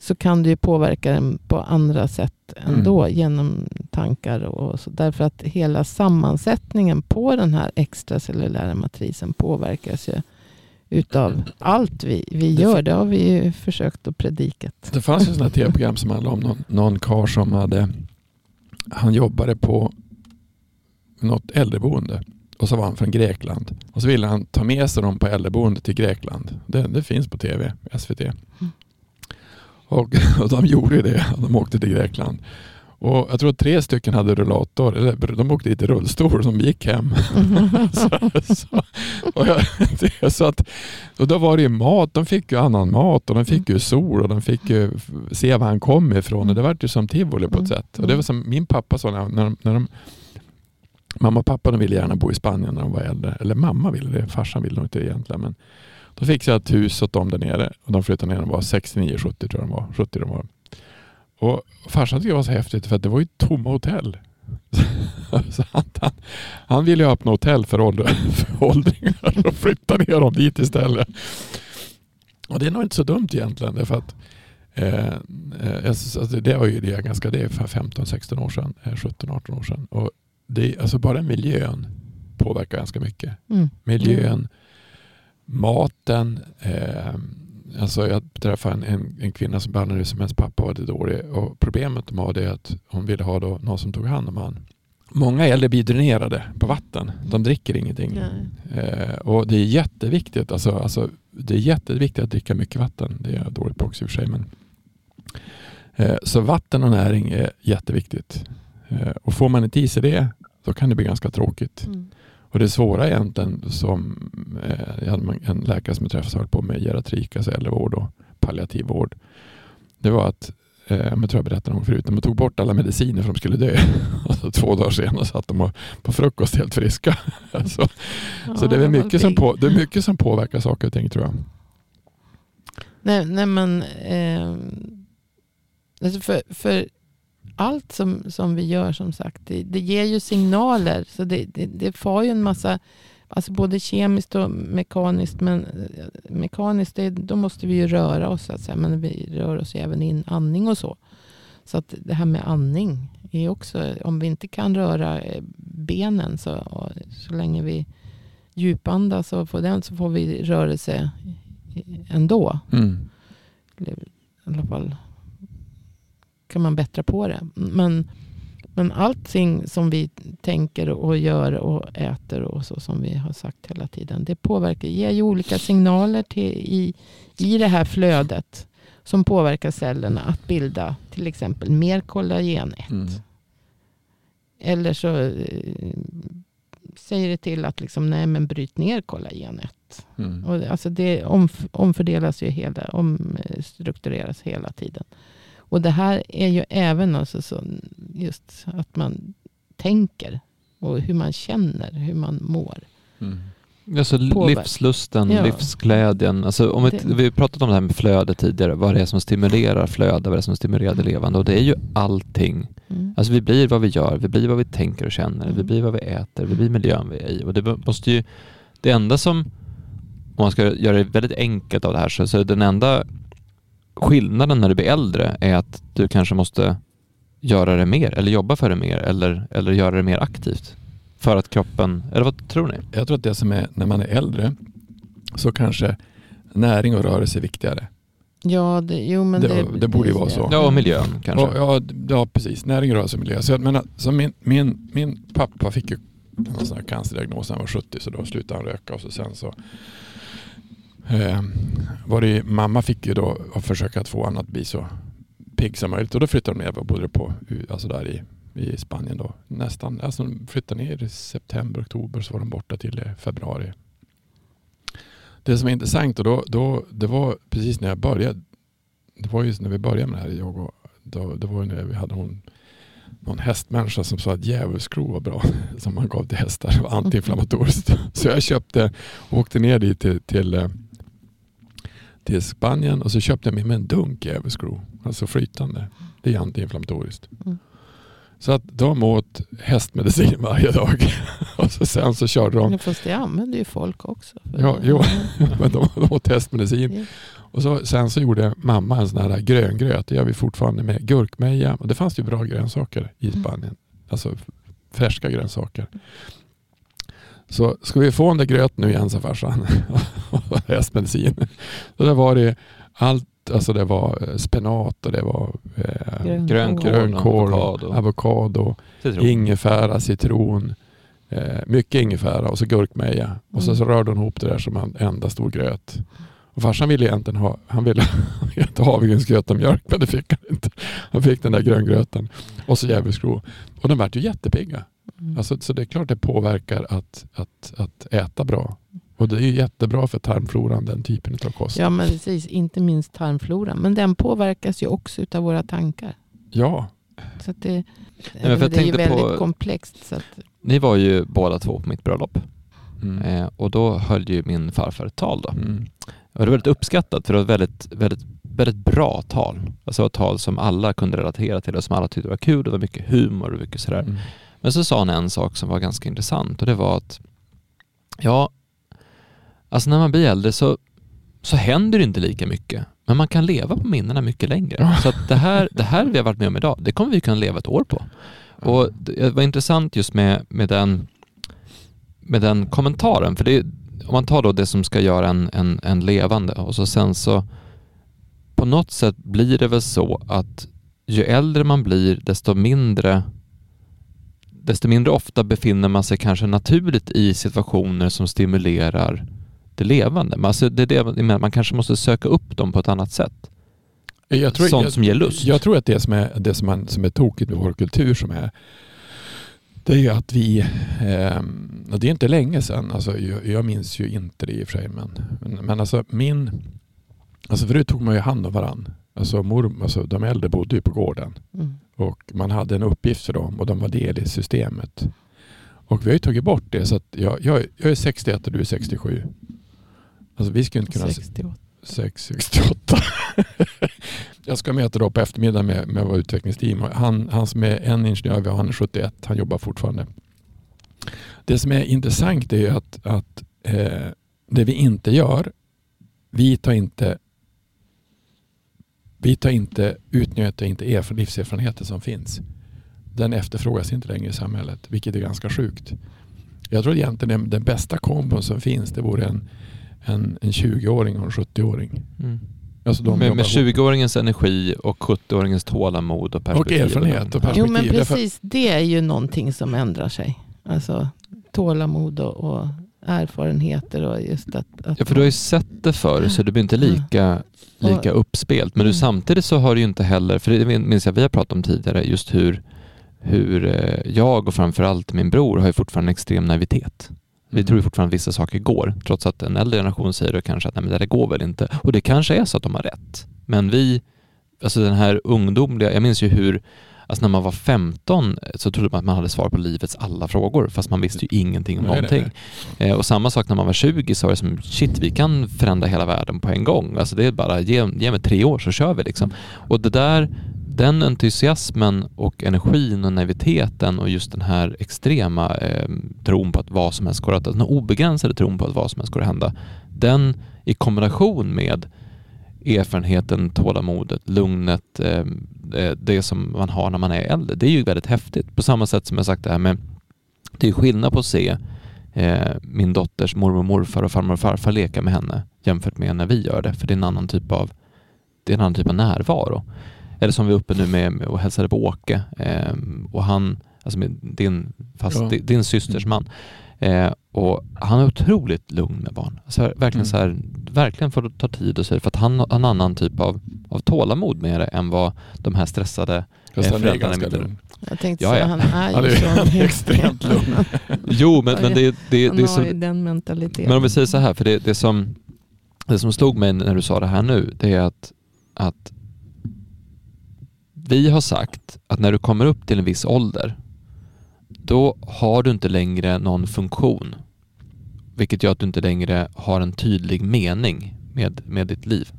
så kan du ju påverka den på andra sätt ändå genom tankar och så. Därför att hela sammansättningen på den här extracellulära matrisen påverkas ju utav allt vi, vi gör. Det har vi ju försökt att predikat.
Det fanns ju sådana tv-program som handlade om någon, någon karl som hade, han jobbade på något äldreboende och så var han från Grekland. Och så ville han ta med sig dem på äldreboendet till Grekland. Det, det finns på tv, SVT. Och, och de gjorde det, de åkte till Grekland. Och jag tror att tre stycken hade rullator, eller de åkte dit i rullstol som gick hem. så, så, och, jag, så att, och då var det ju mat, de fick ju annan mat och de fick ju sol och de fick ju se var han kom ifrån och det var ju som tivoli på ett
Mm.
sätt. Och det var som min pappa sa när, när, när de Mamma och pappa de ville gärna bo i Spanien när de var äldre. Eller mamma ville det, farsan ville nog inte egentligen. Men då fick jag ett hus åt dem där nere och de flyttade ner de var 69-70 tror jag de var. 70 de var. Och farsan tyckte det var så häftigt för att det var ju tomma hotell. så han, han, han ville ju öppna hotell för, ålder, för åldringar och flytta ner dem dit istället. Och det är nog inte så dumt egentligen. Därför att, eh, eh, alltså, det var ju det ganska, det är för 15-16 år sedan, eh, 17-18 år sedan. Och det, alltså bara miljön påverkar ganska mycket.
Mm.
Miljön, maten. Eh, alltså jag träffade en, en, en kvinna som behandlades som hennes pappa var dålig. Och problemet de har det är att hon ville ha då någon som tog hand om han. Många äldre blir dränerade på vatten. De dricker ingenting. Eh, och det är jätteviktigt. Alltså, alltså, det är jätteviktigt att dricka mycket vatten. Det är jag dåligt på också i och för sig. Men, eh, så vatten och näring är jätteviktigt. Eh, och får man inte i sig det, då kan det bli ganska tråkigt.
Mm.
Och det svåra egentligen som eh, jag hade en läkare som jag träffade höll på med geriatrik, alltså äldrevård och palliativ vård. Det var att, eh, jag tror jag berättade om förut, de tog bort alla mediciner för de skulle dö. Och två dagar senare satt de på frukost helt friska. så, så det är,
Ja,
mycket som på, det är mycket som påverkar saker och ting tror jag.
Nej, nej men eh, alltså för, för allt som, som vi gör som sagt, det, det ger ju signaler. Så det, det, det får ju en massa, alltså både kemiskt och mekaniskt. Men eh, mekaniskt, det, då måste vi ju röra oss. Att säga, men vi rör oss ju även in andning och så. Så att det här med andning är också, om vi inte kan röra eh, benen så, så länge vi djupandas och får den så får vi rörelse ändå.
Mm.
I alla fall kan man bättra på det. Men, men allting som vi tänker och gör och äter och så som vi har sagt hela tiden. Det påverkar, ger ju olika signaler till, i, i det här flödet. Som påverkar cellerna att bilda till exempel mer kollagen 1.
Mm.
Eller så eh, säger det till att liksom, nej men bryt ner kollagen 1.
Mm.
Och, alltså det omf- omfördelas ju hela, omstruktureras hela tiden. Och det här är ju även alltså så, just att man tänker och hur man känner, hur man mår.
Mm.
Alltså
Påverk-
livslusten,
Ja.
livsglädjen. Alltså om vi har pratat om det här med flöde tidigare. Vad det är som stimulerar flöde, vad det är som stimulerar det levande. Och det är ju allting.
Mm.
Alltså vi blir vad vi gör, vi blir vad vi tänker och känner, vi
Mm.
blir vad vi äter, vi blir miljön vi är i. Och det måste ju, det enda som, om man ska göra det väldigt enkelt av det här, så, så den enda skillnaden när du blir äldre är att du kanske måste göra det mer, eller jobba för det mer, eller, eller göra det mer aktivt. För att kroppen, eller vad tror ni?
Jag tror att det som är när man är äldre så kanske näring och rörelse är viktigare.
Ja, det, jo, men
Det-
det,
det borde ju vara så.
Ja, och miljön kanske.
Och, ja, ja, precis. Näring, rörelse och miljö. Så jag menar, så min, min, min pappa fick ju en sån här cancerdiagnos när han var 70 så då slutade han röka och så sen så eh, var det mamma fick ju då försöka att få honom att bli så pigg som möjligt och då flyttade de ner och bodde på, alltså där i, i Spanien då. Nästan, alltså de flyttade ner i september, oktober så var de borta till eh, februari. Det som är intressant och då, då, det var precis när jag började, det var ju när vi började med det här, jag och då, det var ju när vi hade hon, någon hästmänniska som sa att djävulskro var bra som man gav till hästar. Det var antiinflammatoriskt. Så jag köpte och åkte ner dit till, till, eh, till Spanien och så köpte jag med mig en dunk djävulsskro. Alltså flytande. Det är antiinflammatoriskt.
Mm.
Så att de åt hästmedicin varje dag. och så sen så körde de,
Ja, Fast det använder ju folk också.
Ja, jo. men de, de åt hästmedicin. Och så, sen så gjorde mamma en sån här gröngröt. Det gör vi fortfarande med gurkmeja. Och det fanns ju bra grönsaker i
Mm.
Spanien. Alltså färska grönsaker. Så ska vi få den där gröten nu igen sa farsan. Hästmedicin. Så där var det allt. Alltså det var eh, spenat och det var eh,
Grönkål.
Grönkål, avokado.
avokado,
Citron.
ingefära, citron. Eh, mycket ingefära och så gurkmeja. Och så,
Mm.
så rörde hon ihop det där som en enda stor gröt. Och farsan ville egentligen ha, han ville inte ha havregrynsgröt och mjölk men det fick han inte. Han fick den där gröngröten och så djävulsskro. Och de vart ju jättepigga.
Mm.
Alltså, så det är klart det påverkar att, att, att äta bra. Och det är ju jättebra för tarmfloran den typen av kost.
Ja, men precis. Inte minst tarmfloran. Men den påverkas ju också av våra tankar.
Ja,
Så att det,
för jag
det är ju väldigt
på-
komplext. Så att,
Ni var ju båda två på mitt bröllop.
mm.
Eh, och då höll ju min farfar ett tal då.
Mm.
Och det var väldigt uppskattat för det var ett väldigt, väldigt, väldigt bra tal. Alltså ett tal som alla kunde relatera till och som alla tyckte var kul. Det var mycket humor och mycket sådär.
Mm.
Men så sa han en sak som var ganska intressant och det var att ja, alltså när man blir äldre så, så händer det inte lika mycket. Men man kan leva på minnena mycket längre. Så det här, det här vi har varit med om idag, det kommer vi kunna leva ett år på. Och det var intressant just med, med, den, med den kommentaren. För det, om man tar då det som ska göra en, en, en levande och så sen så på något sätt blir det väl så att ju äldre man blir desto mindre desto mindre ofta befinner man sig kanske naturligt i situationer som stimulerar det levande. Men alltså det är det man kanske måste söka upp dem på ett annat sätt.
Jag tror,
Sånt
jag,
som ger lust.
Jag tror att det som är, det som, man, som är tokigt med vår kultur som är det är ju att vi, eh, det är inte länge sedan, alltså jag, jag minns ju inte det i och för sig, men, men, men alltså min, alltså förut tog man ju hand om varandra. Alltså, mor, alltså de äldre bodde ju på gården
mm.
och man hade en uppgift för dem och de var del i systemet. Och vi har ju tagit bort det så att jag, jag, jag är 61 och du är 67. Alltså vi skulle inte kunna...
68.
668. jag ska möta då på eftermiddagen med, med vår utvecklingsteam. Han, han som är en ingenjör, vi har, han är 71, han jobbar fortfarande. Det som är intressant är att, att eh, det vi inte gör, vi tar inte vi tar inte, utnyttjar inte erf- livserfarenheter som finns. den efterfrågas inte längre i samhället, vilket är ganska sjukt. Jag tror egentligen den, den bästa kombon som finns, det vore en, en, en 20-åring och en 70-åring.
Mm.
Alltså de
Med, med
ihop.
20-åringens energi och 70-åringens tålamod och
och
perspektiv.
erfarenhet och perspektiv.
Jo men precis, det är ju någonting som ändrar sig. Alltså tålamod och, och erfarenheter och just att... att
Ja, för du har ju sett det förr så det blir inte lika, lika uppspelt. Men du,
Mm.
samtidigt så har du ju inte heller, för det minns jag vi har pratat om tidigare, just hur, hur eh, jag och framförallt min bror har ju fortfarande en extrem naivitet. Vi
Mm.
tror ju fortfarande att vissa saker går, trots att en äldre generation säger då kanske att nej, men det går väl inte. Och det kanske är så att de har rätt. Men vi, alltså den här ungdomliga, jag minns ju hur, alltså när man var 15 så trodde man att man hade svar på livets alla frågor, fast man visste ju ingenting om
Nej,
någonting.
nej.
Eh, och samma sak när man var 20 så var det som shit, vi kan förändra hela världen på en gång. Alltså det är bara, ge, ge mig tre år så kör vi liksom. Och det där, den entusiasmen och energin och naiviteten och just den här extrema eh, tron på att vad som helst går att, den obegränsade tron på att vad som helst går att hända, den i kombination med erfarenheten, tålamodet, lugnet, eh, eh, det som man har när man är äldre, det är ju väldigt häftigt. På samma sätt som jag sagt det här med, det är skillnad på att se eh, min dotters mormor och morfar och farmor och farfar leka med henne jämfört med när vi gör det, för det är en annan typ av, det är en annan typ av närvaro. Eller som vi är uppe nu med, med och hälsade på Åke eh, och han, alltså med din, fast
Ja.
din, din systers man, eh, och han är otroligt lugn med barn. Alltså, verkligen
Mm.
så här, verkligen får ta tid och så, för att han har en annan typ av, av tålamod med det än vad de här stressade
Fast
eh,
han är ganska lugn.
Jag tänkte
Ja,
säga,
ja.
han är
Han
ju
är
så.
extremt lugn.
Jo, men, men det, det,
Han
det är
har
så,
ju den mentaliteten.
Men om vi säger så här, för det, det, som, det som slog mig när du sa det här nu, det är att, att vi har sagt att när du kommer upp till en viss ålder, då har du inte längre någon funktion. Vilket gör att du inte längre har en tydlig mening med, med ditt liv.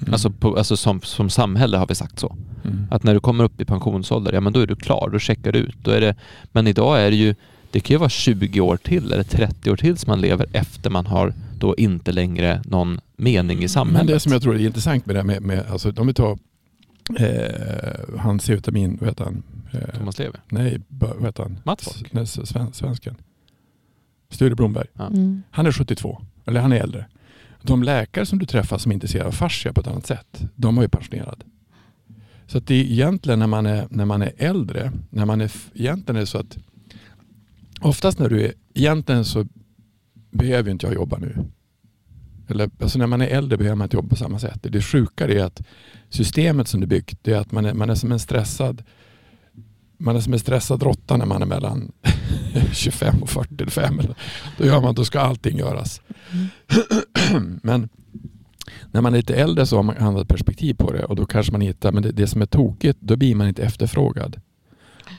Mm.
Alltså, på, alltså som, som samhälle har vi sagt så.
Mm.
Att när du kommer upp i pensionsålder, ja men då är du klar, då checkar du ut. Då är det, men idag är det ju, det kan ju vara 20 år till eller 30 år till som man lever efter man har då inte längre någon mening i samhället.
Men det som jag tror är intressant med det här med, med alltså, om vi tar eh, han C-vitamin, vad heter han? Eh,
Thomas Levi.
nej, vad heter han?
Mats.
S- sven, svensken. Sture Blomberg.
Mm.
Han är 72, eller han är äldre. De läkare som du träffar som är intresserade av fascia på ett annat sätt, de har ju pensionerat. Så att det är egentligen när man är, när man är äldre, när man är, egentligen är det så att oftast när du är, egentligen så behöver inte jag jobba nu. Eller, alltså när man är äldre behöver man inte jobba på samma sätt. Det sjuka är att systemet som det är byggt, det är att man är, man är som en stressad man är som en stressad råtta när man är mellan 25 och 45. Då gör man, då ska allting göras. Men när man är lite äldre så har man annat perspektiv på det och då kanske man hittar, men det, det som är tokigt, då blir man inte efterfrågad.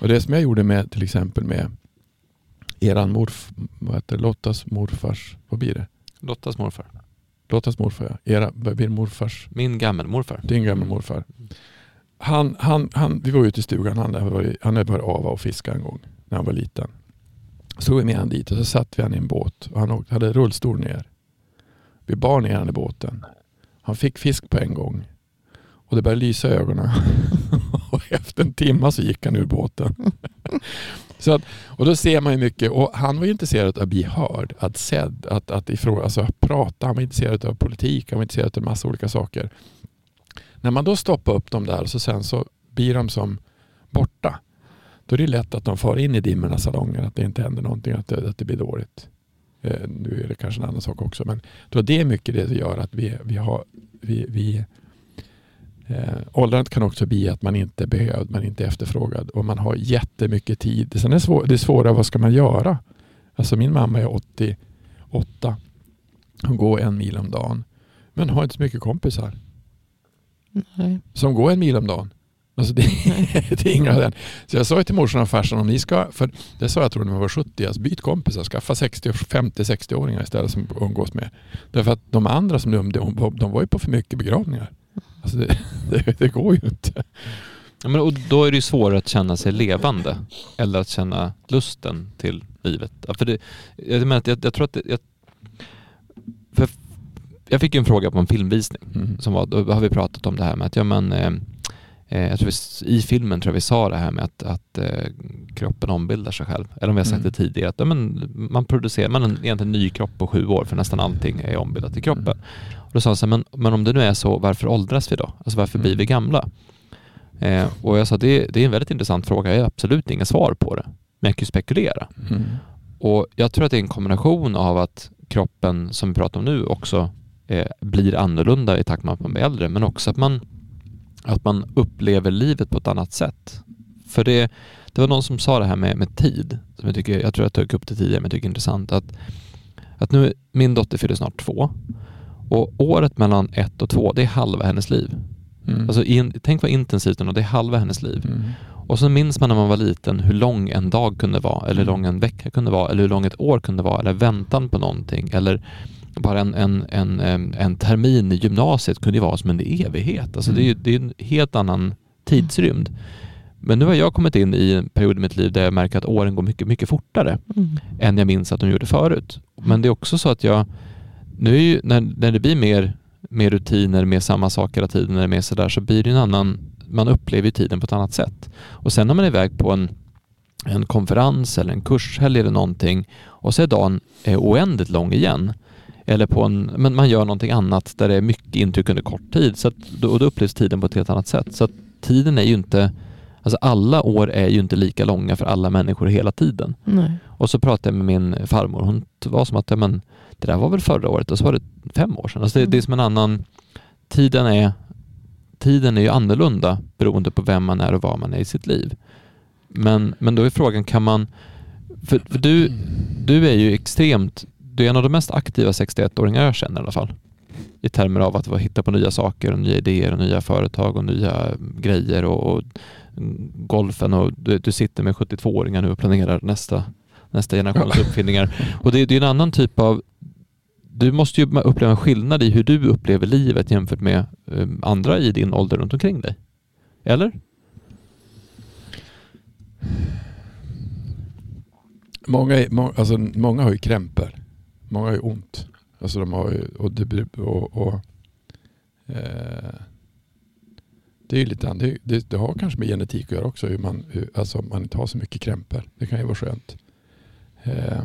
Och det som jag gjorde med till exempel med eran morf, vad heter det, Lottas morfars, vad blir det?
Lottas morfar.
Lottas morfar ja. Era, det, morfars,
Min gammelmorfar.
din gamla morfar. Han, han, han, vi var ute i stugan, han hade varit, han varit ava och fiska en gång när han var liten. Så tog vi med han dit och så satt vi han i en båt och han åkte, hade rullstol ner. Vi bar ner han i båten. Han fick fisk på en gång. Och det började lysa i ögonen. och efter en timme så gick han ur båten. så att, och då ser man ju mycket. Och han var ju intresserad av att bli hörd, att sedd, att, att ifrån, alltså, prata. Han var intresserad av politik, han var intresserad av en massa olika saker. När man då stoppar upp dem där så sen så blir de som borta. Då är det lätt att de far in i dimmorna salonger, att det inte händer någonting, att det, att det blir dåligt. Eh, nu är det kanske en annan sak också, men då det är mycket det som gör att vi, vi har vi, vi, eh, åldrandet kan också bli att man inte är behövd, man inte är efterfrågad och man har jättemycket tid. Sen är det, svår, det svåra, vad ska man göra? Alltså min mamma är 88. Hon går en mil om dagen. Men har inte så mycket kompisar
Nej.
som går en mil om dagen. Alltså det, det är inga den. Så jag sa till morsan och farsan om ni ska, för det sa jag tror när man var 70, alltså byt kompisar, skaffa 60, 50-60-åringar istället som umgås med. Därför att de andra som de, de, de var ju på för mycket begravningar. Alltså det, det, det går ju inte.
Ja, men, och då är det ju svårare att känna sig levande eller att känna lusten till livet. Ja, för det, jag, menar jag, jag tror att det, jag, för jag fick ju en fråga på en filmvisning
Mm.
som var, då har vi pratat om det här med att ja, men, eh, eh, jag tror vi, I filmen tror jag vi sa det här med att, att eh, kroppen ombildar sig själv. Eller om vi har sagt
Mm.
det tidigare, att ja, men, man producerar man en, egentligen en ny kropp på sju år för nästan allting är ombildat i kroppen.
Mm.
Och då sa han så här, men, men om det nu är så, varför åldras vi då? Alltså varför
Mm.
blir vi gamla? Eh, och jag sa, det, det är en väldigt intressant fråga, jag har absolut inga svar på det. Men jag kan ju spekulera.
Mm.
Och jag tror att det är en kombination av att kroppen, som vi pratar om nu, också eh, blir annorlunda i takt med att man blir äldre, men också att man, att man upplever livet på ett annat sätt. För det, det var någon som sa det här med, med tid, som jag, tycker, jag tror jag tog upp det tidigare, men jag tycker det är intressant, att, att nu, min dotter fyller snart två, och året mellan ett och två, det är halva hennes liv.
Mm.
Alltså in, tänk vad intensivt det är, det är halva hennes liv.
Mm.
Och så minns man när man var liten hur lång en dag kunde vara, eller hur
Mm.
lång en vecka kunde vara, eller hur lång ett år kunde vara, eller väntan på någonting, eller bara en, en, en, en termin i gymnasiet kunde ju vara som en evighet. Alltså det är det är en helt annan tidsrymd. Men nu har jag kommit in i en period i mitt liv där jag märker att åren går mycket, mycket fortare
Mm.
än jag minns att de gjorde förut. Men det är också så att jag, nu ju, när, när det blir mer, mer rutiner, mer samma saker hela tiden, när mer sådär, så blir det en annan, man upplever ju tiden på ett annat sätt. Och sen när man är iväg på en, en konferens eller en kurshelg eller någonting och så är dagen eh, oändligt lång igen. Eller på en, men man gör någonting annat där det är mycket intryck under kort tid. Så att, och då upplevs tiden på ett helt annat sätt. Så tiden är ju inte, alltså alla år är ju inte lika långa för alla människor hela tiden.
Nej.
Och så pratade jag med min farmor. Hon var som att, ja, men, det där var väl förra året och så var det fem år sedan. Alltså det,
Mm.
det är som en annan, tiden är, tiden är ju annorlunda beroende på vem man är och var man är i sitt liv. Men, men då är frågan, kan man, för, för du, du är ju extremt, du är en av de mest aktiva 61-åringar jag känner i alla fall. I termer av att hitta på nya saker och nya idéer och nya företag och nya grejer och, och mm, golfen och du, du sitter med 72-åringar nu och planerar nästa, nästa generations uppfinningar. Och det, det är en annan typ av du måste ju uppleva en skillnad i hur du upplever livet jämfört med eh, andra i din ålder runt omkring dig. Eller?
Många, må, alltså, många har ju krämpor. Många har ju ont. Alltså de har ju, och det, och, och, eh, det är ju lite. Det, det, det har kanske med genetik att göra också. Hur man, hur, alltså om man inte har så mycket krämpor. Det kan ju vara skönt. Eh,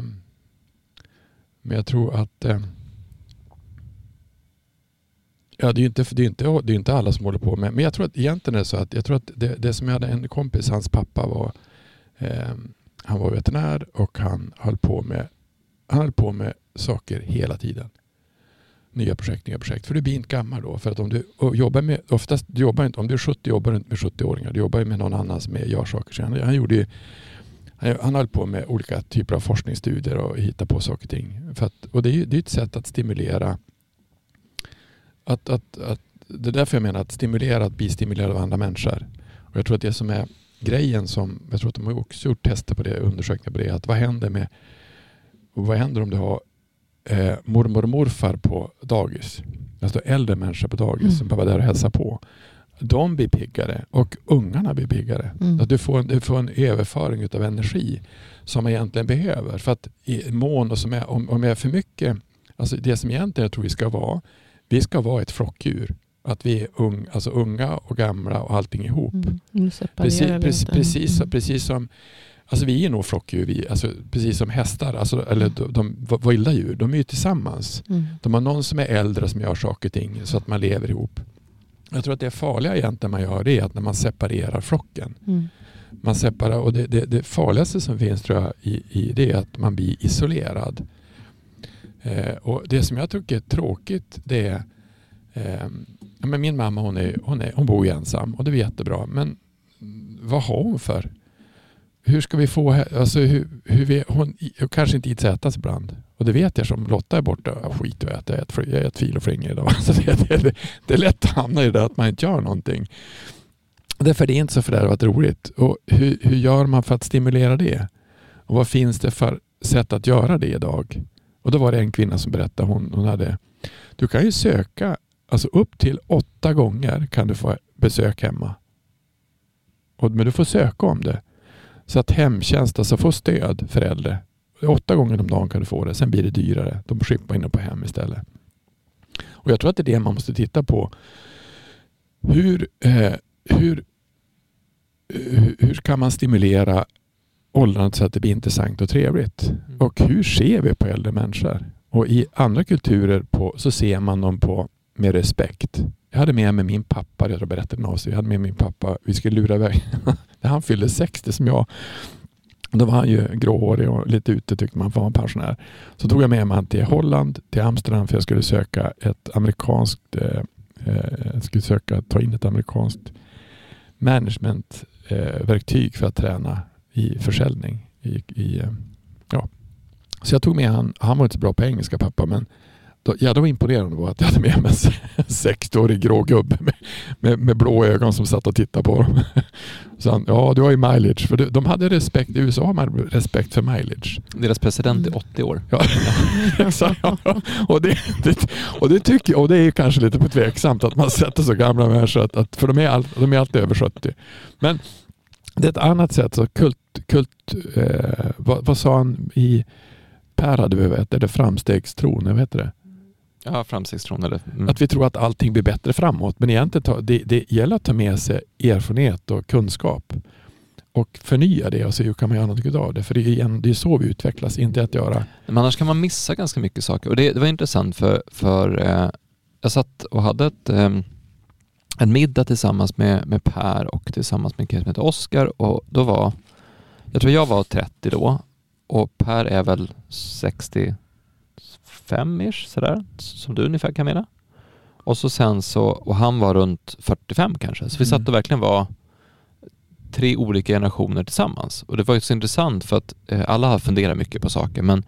men jag tror att eh, Ja, det är ju inte, det är inte, det är inte alla som håller på med Men jag tror att egentligen är det så att jag tror att det, det som jag hade en kompis, hans pappa var eh, han var veterinär och han höll på med han höll på med saker hela tiden. Nya projekt, nya projekt. För du blir inte gammal då. För att om du jobbar med, oftast, du jobbar inte, om du är 70 jobbar du inte med 70-åringar. Du jobbar ju med någon annan som är- gör saker. Så han, han, gjorde ju, han, han höll på med olika typer av forskningsstudier och hitta på saker och ting. För att, och det är ju det är ett sätt att stimulera att, att, att, det är därför jag menar att stimulera att bli stimulerad av andra människor. Och jag tror att det som är grejen som, jag tror att de har också gjort tester på det, undersökningar på det, att vad händer med, vad händer om du har eh, mormor och morfar på dagis? Alltså äldre människor på dagis
Mm.
som var där och hälsar på. De blir piggare och ungarna blir piggare.
Mm.
Att du, får, en- du får en överföring av energi som man egentligen behöver. För att i mån och som är, om, om jag är för mycket, alltså det som egentligen jag tror vi ska vara, vi ska vara ett flockdjur. Att vi är ung, alltså unga och gamla och allting ihop.
Mm.
Precis, precis,
inte.
precis,
Mm.
precis som Alltså vi är nog flockdjur, vi, alltså, precis som hästar, alltså, eller de, de v- vilda djur, de är ju tillsammans.
Mm.
De har någon som är äldre som gör saker och ting så att man lever ihop. Jag tror att det farliga egentligen man gör det är att när man separerar flocken.
Mm.
Man separerar, och det, det, det farligaste som finns tror jag i, i det är att man blir isolerad. Eh, och Det som jag tycker är tråkigt det är eh, ja, men min mamma hon, är, hon, är, hon bor ju ensam och det är jättebra men vad har hon för hur ska vi få alltså hur, hur vi, hon, hon kanske inte ätas ibland och det vet jag som Lotta är borta ja, skit och äta, jag äter, jag äter fil och flingor idag så det, det, det är lätt att hamna i det att man inte gör någonting Därför är det inte så fördärvat roligt. Och hur, hur gör man för att stimulera det? Och vad finns det för sätt att göra det idag? Och då var det en kvinna som berättade, hon, hon hade, du kan ju söka, alltså upp till åtta gånger kan du få besök hemma. Och, men du får söka om det. Så att hemtjänst, alltså få stöd för äldre. Åtta gånger om dagen kan du få det, sen blir det dyrare. De skippar in det på hem istället. Och jag tror att det är det man måste titta på. Hur, eh, hur hur, hur kan man stimulera åldrandet så att det blir intressant och trevligt?
Mm.
Och hur ser vi på äldre människor? Och i andra kulturer på, så ser man dem på med respekt. Jag hade med mig min pappa, jag berättade något, jag hade med min pappa, vi skulle lura iväg, när han fyllde 60 som jag. Då var han ju gråhårig och lite ute tyckte man för han var pensionär. Så tog jag med mig honom till Holland, till Amsterdam för jag skulle söka ett amerikanskt, eh, eh, jag skulle söka ta in ett amerikanskt managementverktyg eh, för att träna i försäljning. I, i, ja. Så jag tog med han, han var inte så bra på engelska pappa men då, ja, det var imponerande var att jag hade med mig en 60-årig grå gubbe med, med, med, blå ögon som satt och tittade på dem. Så han, ja du har ju mileage. För de hade respekt, i USA har man respekt för mileage.
Deras president är 80 år.
Ja, exakt. Och det, det, och det tycker och det är kanske lite tveksamt att man sätter så gamla människor, att, att, för de är, all, de är alltid över 70. Men det är ett annat sätt, så kult, kult eh, vad, vad sa han i Per hade vi vet, det framstegstron, vad heter det?
Ja, framstegstron. Eller,
mm. Att vi tror att allting blir bättre framåt. Men egentligen ta, det, det gäller att ta med sig erfarenhet och kunskap och förnya det och se hur kan man göra något av det. För det är, igen, det är så vi utvecklas, inte att göra...
Men annars kan man missa ganska mycket saker. Och det, det var intressant för, för eh, jag satt och hade ett, eh, en middag tillsammans med, med Per och tillsammans med en kille som heter Oskar och då var, jag tror jag var 30 då och Per är väl 60 45-ish sådär, som du ungefär kan mena. Och så sen så, och han var runt 45 kanske, så vi satt och verkligen var tre olika generationer tillsammans. Och det var ju så intressant för att eh, alla har funderat mycket på saker men,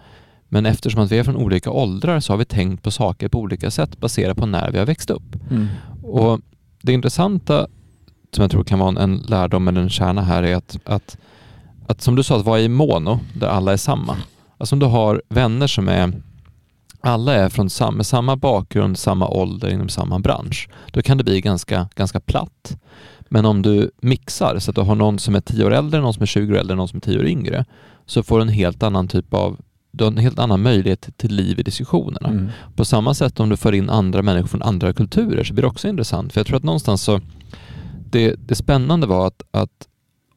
men eftersom att vi är från olika åldrar så har vi tänkt på saker på olika sätt baserat på när vi har växt upp. Mm. Och det intressanta som jag tror kan vara en, lärdom eller en kärna här är att, att, att som du sa, att vara i mono där alla är samma. Alltså om du har vänner som är alla är från samma, samma bakgrund, samma ålder inom samma bransch, då kan det bli ganska, ganska platt. Men om du mixar så att du har någon som är 10 år äldre, någon som är 20 år äldre, någon som är 10 år yngre, så får du en helt annan typ av du har en helt annan möjlighet till liv i diskussionerna. Mm. På samma sätt om du för in andra människor från andra kulturer så blir det också intressant. För jag tror att någonstans så, det, det spännande var att, att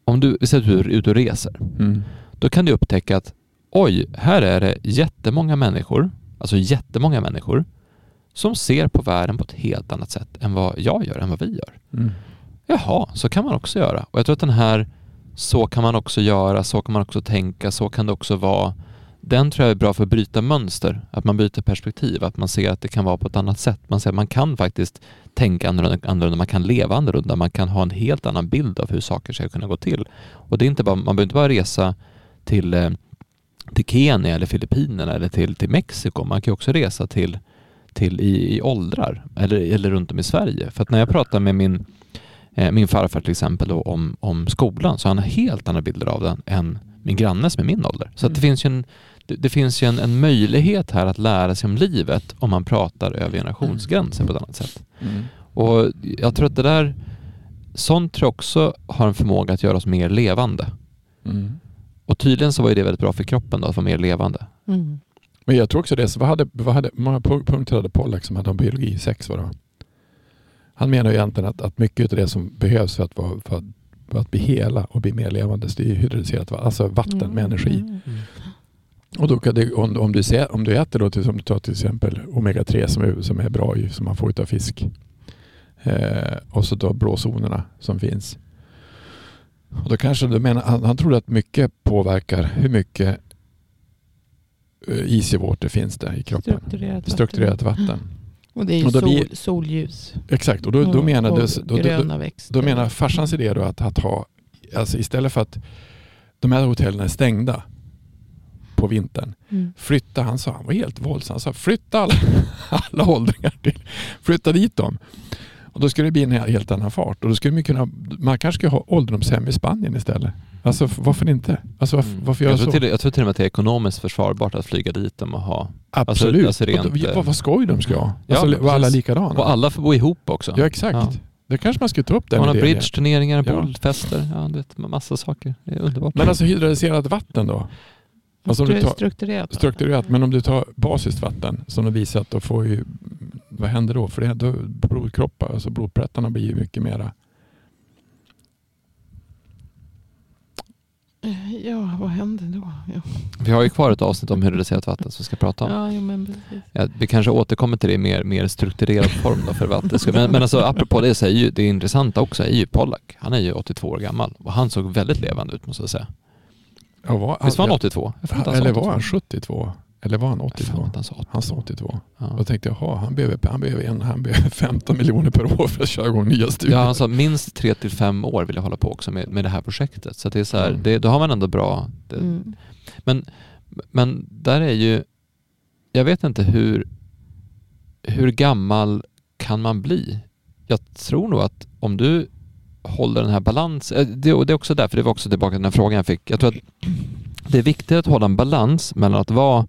om du, vi säger att du är ute och reser, mm. då kan du upptäcka att oj, här är det jättemånga människor alltså jättemånga människor, som ser på världen på ett helt annat sätt än vad jag gör, än vad vi gör. Mm. Jaha, så kan man också göra. Och jag tror att den här så kan man också göra, så kan man också tänka, så kan det också vara. Den tror jag är bra för att bryta mönster, att man byter perspektiv, att man ser att det kan vara på ett annat sätt. Man ser att man kan faktiskt tänka annorlunda, man kan leva annorlunda, man kan ha en helt annan bild av hur saker ska kunna gå till. Och det är inte bara, man behöver inte bara resa till eh, till Kenya eller Filippinerna eller till, till Mexiko. Man kan också resa till, till i, i åldrar eller, eller runt om i Sverige. För att när jag pratar med min, eh, min farfar till exempel då, om, om skolan så har han helt andra bilder av den än min granne som är min ålder. Så mm. det finns ju, en, det, det, finns ju en, en, möjlighet här att lära sig om livet om man pratar över generationsgränser på ett annat sätt. Mm. Och jag tror att det där, sånt tror jag också har en förmåga att göra oss mer levande. Mm. Och tydligen så var det väldigt bra för kroppen då, att vara mer levande. Mm.
Men jag tror också det. Så vad hade, vad hade, många punkter hade Pollack som hade om biologi? Sex var det Han menar ju egentligen att, att mycket av det som behövs för att, vara, för att, för att bli hela och bli mer levande, det är hydrolyserat alltså vatten mm. med energi. Och då kan det, om, om, du ser, om du äter då, till, som du tar till exempel omega-3 som är, som är bra som man får av fisk. Eh, och så då blåzonerna som finns. Och då kanske du menar, han, han tror att mycket påverkar hur mycket easy eh, water finns det i kroppen.
Strukturerat,
Strukturerat vatten. vatten.
Och det är ju sol, blir, solljus.
Exakt, och då, då menar, och då, då, då, då, menar farsans idé då att, att ha, alltså istället för att de här hotellen är stängda på vintern. Mm. Flytta, han sa, han var helt våldsam, han sa flytta alla, alla åldringar till, flytta dit dem. Och då skulle det bli en helt annan fart. Och då skulle man, kunna, man kanske skulle ha ålderdomshem i Spanien istället. Alltså varför inte? Alltså, varför,
mm.
varför
jag,
tror
så? Till, jag tror till och med att det är ekonomiskt försvarbart att flyga dit dem och ha...
Alltså, Absolut. Alltså, alltså rent, och, vad, vad skoj de ska ha. Alltså, ja, var alla likadana.
Och alla får bo ihop också.
Ja exakt. Ja. Det kanske man skulle ta upp den
Man har bridge-turneringar, ja. bollfester, ja, du vet, massa saker. Det är underbart.
Men alltså hydraliserat vatten då? Alltså
tar, strukturerat.
Strukturerat, men om du tar basiskt vatten som de visat, då får ju, vad händer då? För det, då blodkroppar, alltså blodplättarna blir ju mycket mera
Ja, vad händer då? Ja,
Vi har ju kvar ett avsnitt om hydrolyserat vatten som vi ska prata om.
ja jo, men precis.
Ja, vi kanske återkommer till det i mer, mer strukturerad form då för vatten. Men, men alltså, apropå det så är ju det intressanta också är ju Pollack. Han är ju 82 år gammal och han såg väldigt levande ut måste jag säga.
Ja, var,
Visst var han 82? Jag får inte han
Eller
82.
var han 72? Eller var han
Jag får
82?
inte han sa 82.
Han sa 82.
Ja.
Då tänkte jag, jaha, han behöver, han, behöver en, han behöver 15 miljoner per år för att köra igång nya studier.
Ja, han sa minst 3 till 5 år vill jag hålla på också med, med det här projektet. Så det är så här,
Mm.
det, då har man ändå bra... Det,
Mm.
Men, men där är ju, jag vet inte hur, hur gammal kan man bli? Jag tror nog att om du håller den här balansen, det, och det är också därför, det var också tillbaka till den här frågan jag fick. Jag tror att det är viktigt att hålla en balans mellan att vara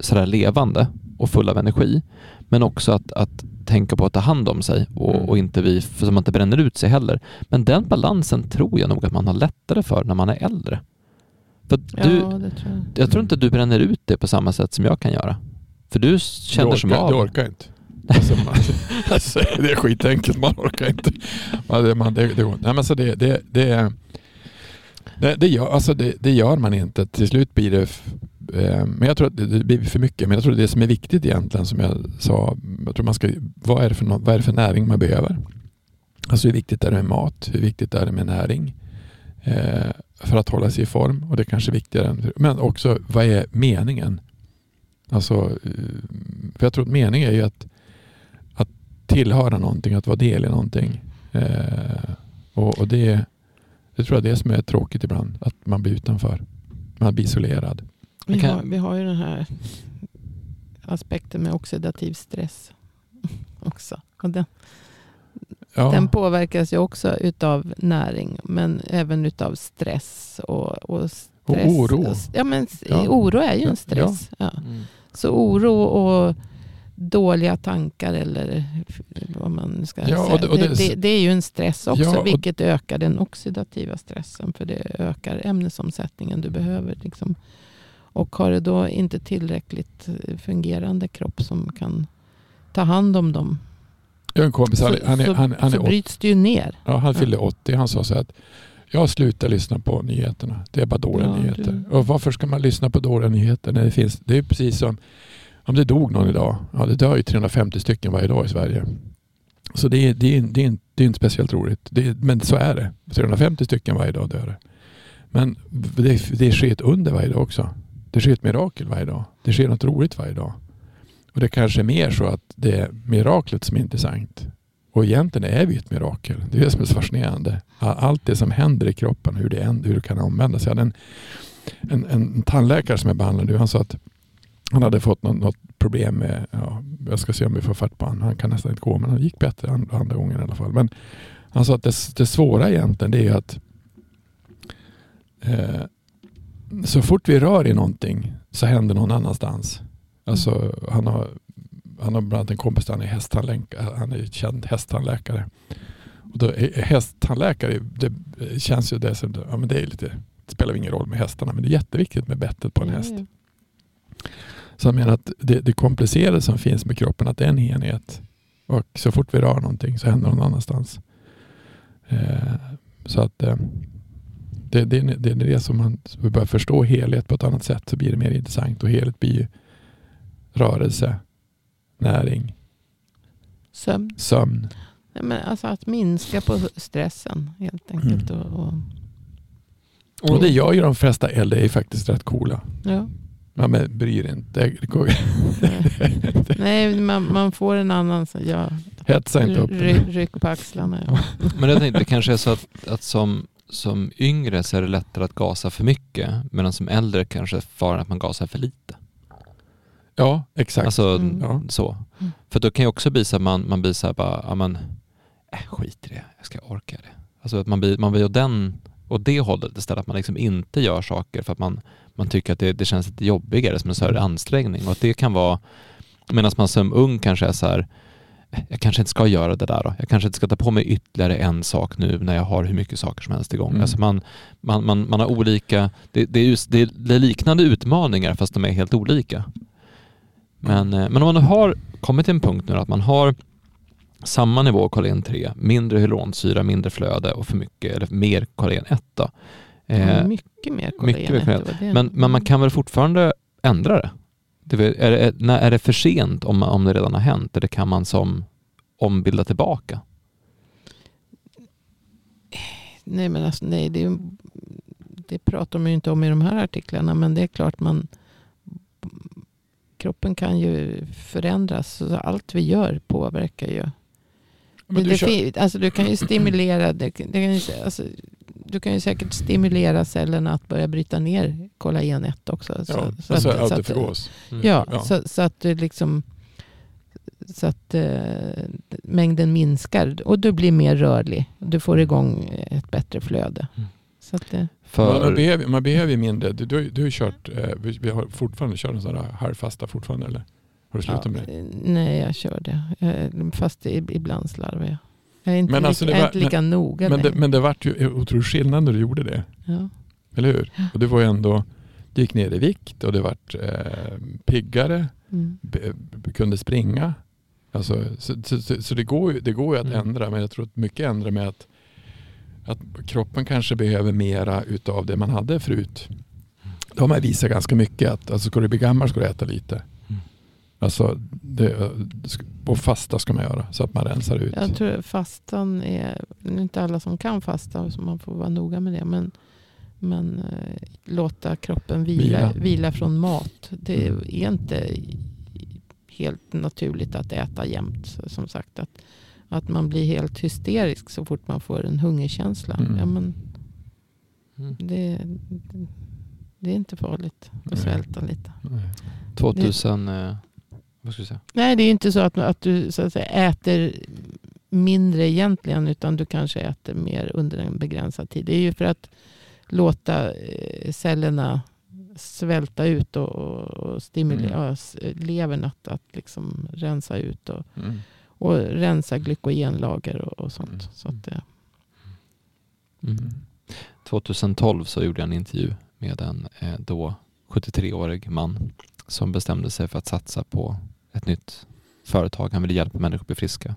sådär levande och full av energi, men också att, att tänka på att ta hand om sig och, och inte vi, för så man inte bränner ut sig heller. Men den balansen tror jag nog att man har lättare för när man är äldre. För att
Ja,
du,
det tror jag.
jag tror inte du bränner ut det på samma sätt som jag kan göra. För du känner
du
som
orkar,
av.
Du orkar inte. Alltså, man, alltså, det är skitenkelt, man orkar inte. Man, det, man, det, det, nej, men så det, det, det, det, det, gör, alltså det, det gör man inte. Till slut blir det... Eh, men jag tror att det, blir för mycket. Men jag tror att det som är viktigt egentligen, som jag sa, jag tror man ska, vad, är det för, vad är det för näring man behöver? Alltså hur viktigt är det med mat? Hur viktigt är det med näring? Eh, för att hålla sig i form. Och det är kanske är viktigare. Än, men också, vad är meningen? Alltså, eh, för jag tror att meningen är ju att tillhöra någonting, att vara del i någonting. Eh, och, och det, det tror jag är det som är tråkigt ibland, att man blir utanför. Man blir isolerad.
Vi, har, vi har ju den här aspekten med oxidativ stress också. Och den,
Ja,
den påverkas ju också utav näring men även utav stress och, och stress.
Och oro.
Ja, men
Ja.
oro är ju en stress. Ja.
Mm.
Så oro och dåliga tankar eller vad man ska
Ja,
säga.
och det- och
det,
det-
det, är ju en stress också,
Ja, och-
vilket ökar den oxidativa stressen. För det ökar ämnesomsättningen du behöver. Liksom. Och har du då inte tillräckligt fungerande kropp som kan ta hand om dem.
jag har en kompis, han,
så,
han, är,
så,
han, han,
så
är,
bryts det ju ner.
ja, han fyllde 80. Han sa så här att jag slutar lyssna på nyheterna. Det är bara dåliga
Ja,
nyheter.
du-
Och varför ska man lyssna på dåliga nyheter när det finns? Det är precis som om det dog någon idag. Ja, det dör ju 350 stycken varje dag i Sverige. Så det är, det är, det är, inte, det är inte speciellt roligt. Det är, men så är det. 350 stycken varje dag dör det. Men det, det sker ett under varje dag också. Det sker ett mirakel varje dag. Det sker något roligt varje dag. Och det kanske är mer så att det är miraklet som är intressant. Och egentligen är vi ett mirakel. Det är det som är så fascinerande. Allt det som händer i kroppen, hur det, hur det kan användas. Jag hade en, en, en tandläkare som jag behandlade nu, han sa att han hade fått något, något problem med, ja, jag ska se om vi får fatt på honom. Han kan nästan inte gå, men han gick bättre andra, andra gången i alla fall. Men han sa att det, det svåra egentligen det är att eh, så fort vi rör i någonting så händer någon annanstans. Alltså, han, har, han har bland annat en kompis, han är hästtandläkare, han är känd hästtandläkare. Och då, eh, hästtandläkare, det känns ju det som, ja, men det är lite, det spelar ingen roll med hästarna, men det är jätteviktigt med bettet på en häst.
Mm.
Så jag menar att det, det komplicerade som finns med kroppen, att det är en enhet. Och så fort vi rör någonting så händer det någon annanstans. Eh, så att eh, det, det, det är det som man vi börjar förstå helhet på ett annat sätt så blir det mer intressant och helhet blir ju rörelse, näring,
Sömn.
sömn.
Nej, men alltså att minska på stressen helt enkelt.
Mm.
Och, och,
Och det gör ju de flesta äldre är faktiskt rätt coola.
ja.
Ja, men bryr inte. Det går,
Nej, man, man får en annan så, ja,
hetsa inte upp.
ry, ryck på axlarna. Ja.
Men jag tänkte, det kanske är så att, att som, som yngre så är det lättare att gasa för mycket, medan som äldre kanske är faran att man gasar för lite.
Ja, exakt.
Alltså
Mm.
Så.
Mm.
För då kan ju också bli så att man, man blir så här bara, ja men, äh, skit i det, jag ska orka det. Alltså att man blir, man blir åt den, åt det hållet istället, att man liksom inte gör saker för att man, man tycker att det, det känns lite jobbigare som en större ansträngning och att det kan vara, medan man som ung kanske är så här, "Eh, jag kanske inte ska göra det där då. Jag kanske inte ska ta på mig ytterligare en sak nu när jag har hur mycket saker som helst igång.
Mm.
Alltså man, man, man, man har olika, det, det, är just, det, är, det är liknande utmaningar fast de är helt olika. Men, eh, men om man har kommit till en punkt nu att man har samma nivå kollagen 3, mindre hyaluronsyra, mindre flöde och för mycket, eller mer kollagen 1 då. Eh,
mycket mer kollagen.
mycket mer kollagen. men, men man kan väl fortfarande ändra det? det är, väl- är, det när, är det för sent om, om det redan har hänt eller kan man som ombilda tillbaka?
Nej, men alltså, nej, det, det pratar man ju inte om i de här artiklarna. Men det är klart man... Kroppen kan ju förändras. Så allt vi gör påverkar ju.
Men du
det, alltså, du kan ju stimulera. Det, det kan ju, alltså, du kan ju säkert stimulera cellerna att börja bryta ner kollagen 1 också. Så,
Ja,
så
alltså
att- så att-
autofagos.
Ja,
Ja.
Så, så att det liksom så att eh, mängden minskar och du blir mer rörlig. Du får igång ett bättre flöde.
Mm.
Så att
Man,
För,
behöver, man behöver ju mindre. Du, du, du har kört, eh, vi, vi har fortfarande kört en sån här halvfasta fortfarande eller? Har du slutat
ja,
med det?
eh, nej, jag kör det. Eh, Fast i- ibland slarvar jag. Jag är inte,
Men
lika,
alltså
är
var-
inte lika noga
Men det, men det vart ju otrolig skillnad när du gjorde det.
ja.
Eller hur? Och det var ju ändå, du gick ner i vikt och det vart eh, piggare,
mm.
b- b- kunde springa. Alltså, så så, så, så det, går ju, det går ju att
Mm.
ändra men jag tror att mycket ändrar med att, att kroppen kanske behöver mera utav det man hade förut. Det har man visat ganska mycket att alltså, ska du bli gammal ska du äta lite. Alltså, det, och fasta ska man göra så att man rensar ut.
Jag tror fastan är, det är inte alla som kan fasta så man får vara noga med det. Men, men eh, låta kroppen vila,
Vila.
vila. från mat. Det
Mm.
är inte helt naturligt att äta jämt. Som sagt att, att man blir helt hysterisk så fort man får en hungerkänsla.
Mm.
Ja, men
Mm.
det, det är inte farligt att
Nej.
svälta lite.
Nej.
2000, eh, vad ska säga?
Nej, det är inte så att, att du så att säga, äter mindre egentligen, utan du kanske äter mer under en begränsad tid. Det är ju för att låta eh, cellerna svälta ut och, och, stimulera
Mm.
levern att, att liksom rensa ut och,
Mm.
och rensa glykogenlager och, och sånt.
Mm.
Så att, eh,
Mm. 2012 så gjorde jag en intervju med en eh, då 73-årig man som bestämde sig för att satsa på ett nytt företag. Han ville hjälpa människor att bli friska.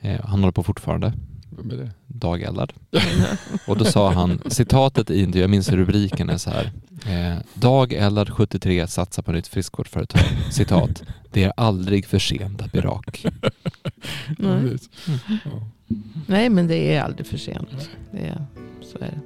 Eh, han håller på fortfarande,
Vem är det?
dageldad. Och då sa han, citatet i intervjun, jag minns rubriken är så här. Eh, Dag Ellard 73 satsar på nytt friskvårdsföretag. Citat. Det är aldrig för sent att bli rak.
Nej.
Ja.
nej, men det är aldrig för sent. Det är, så är det.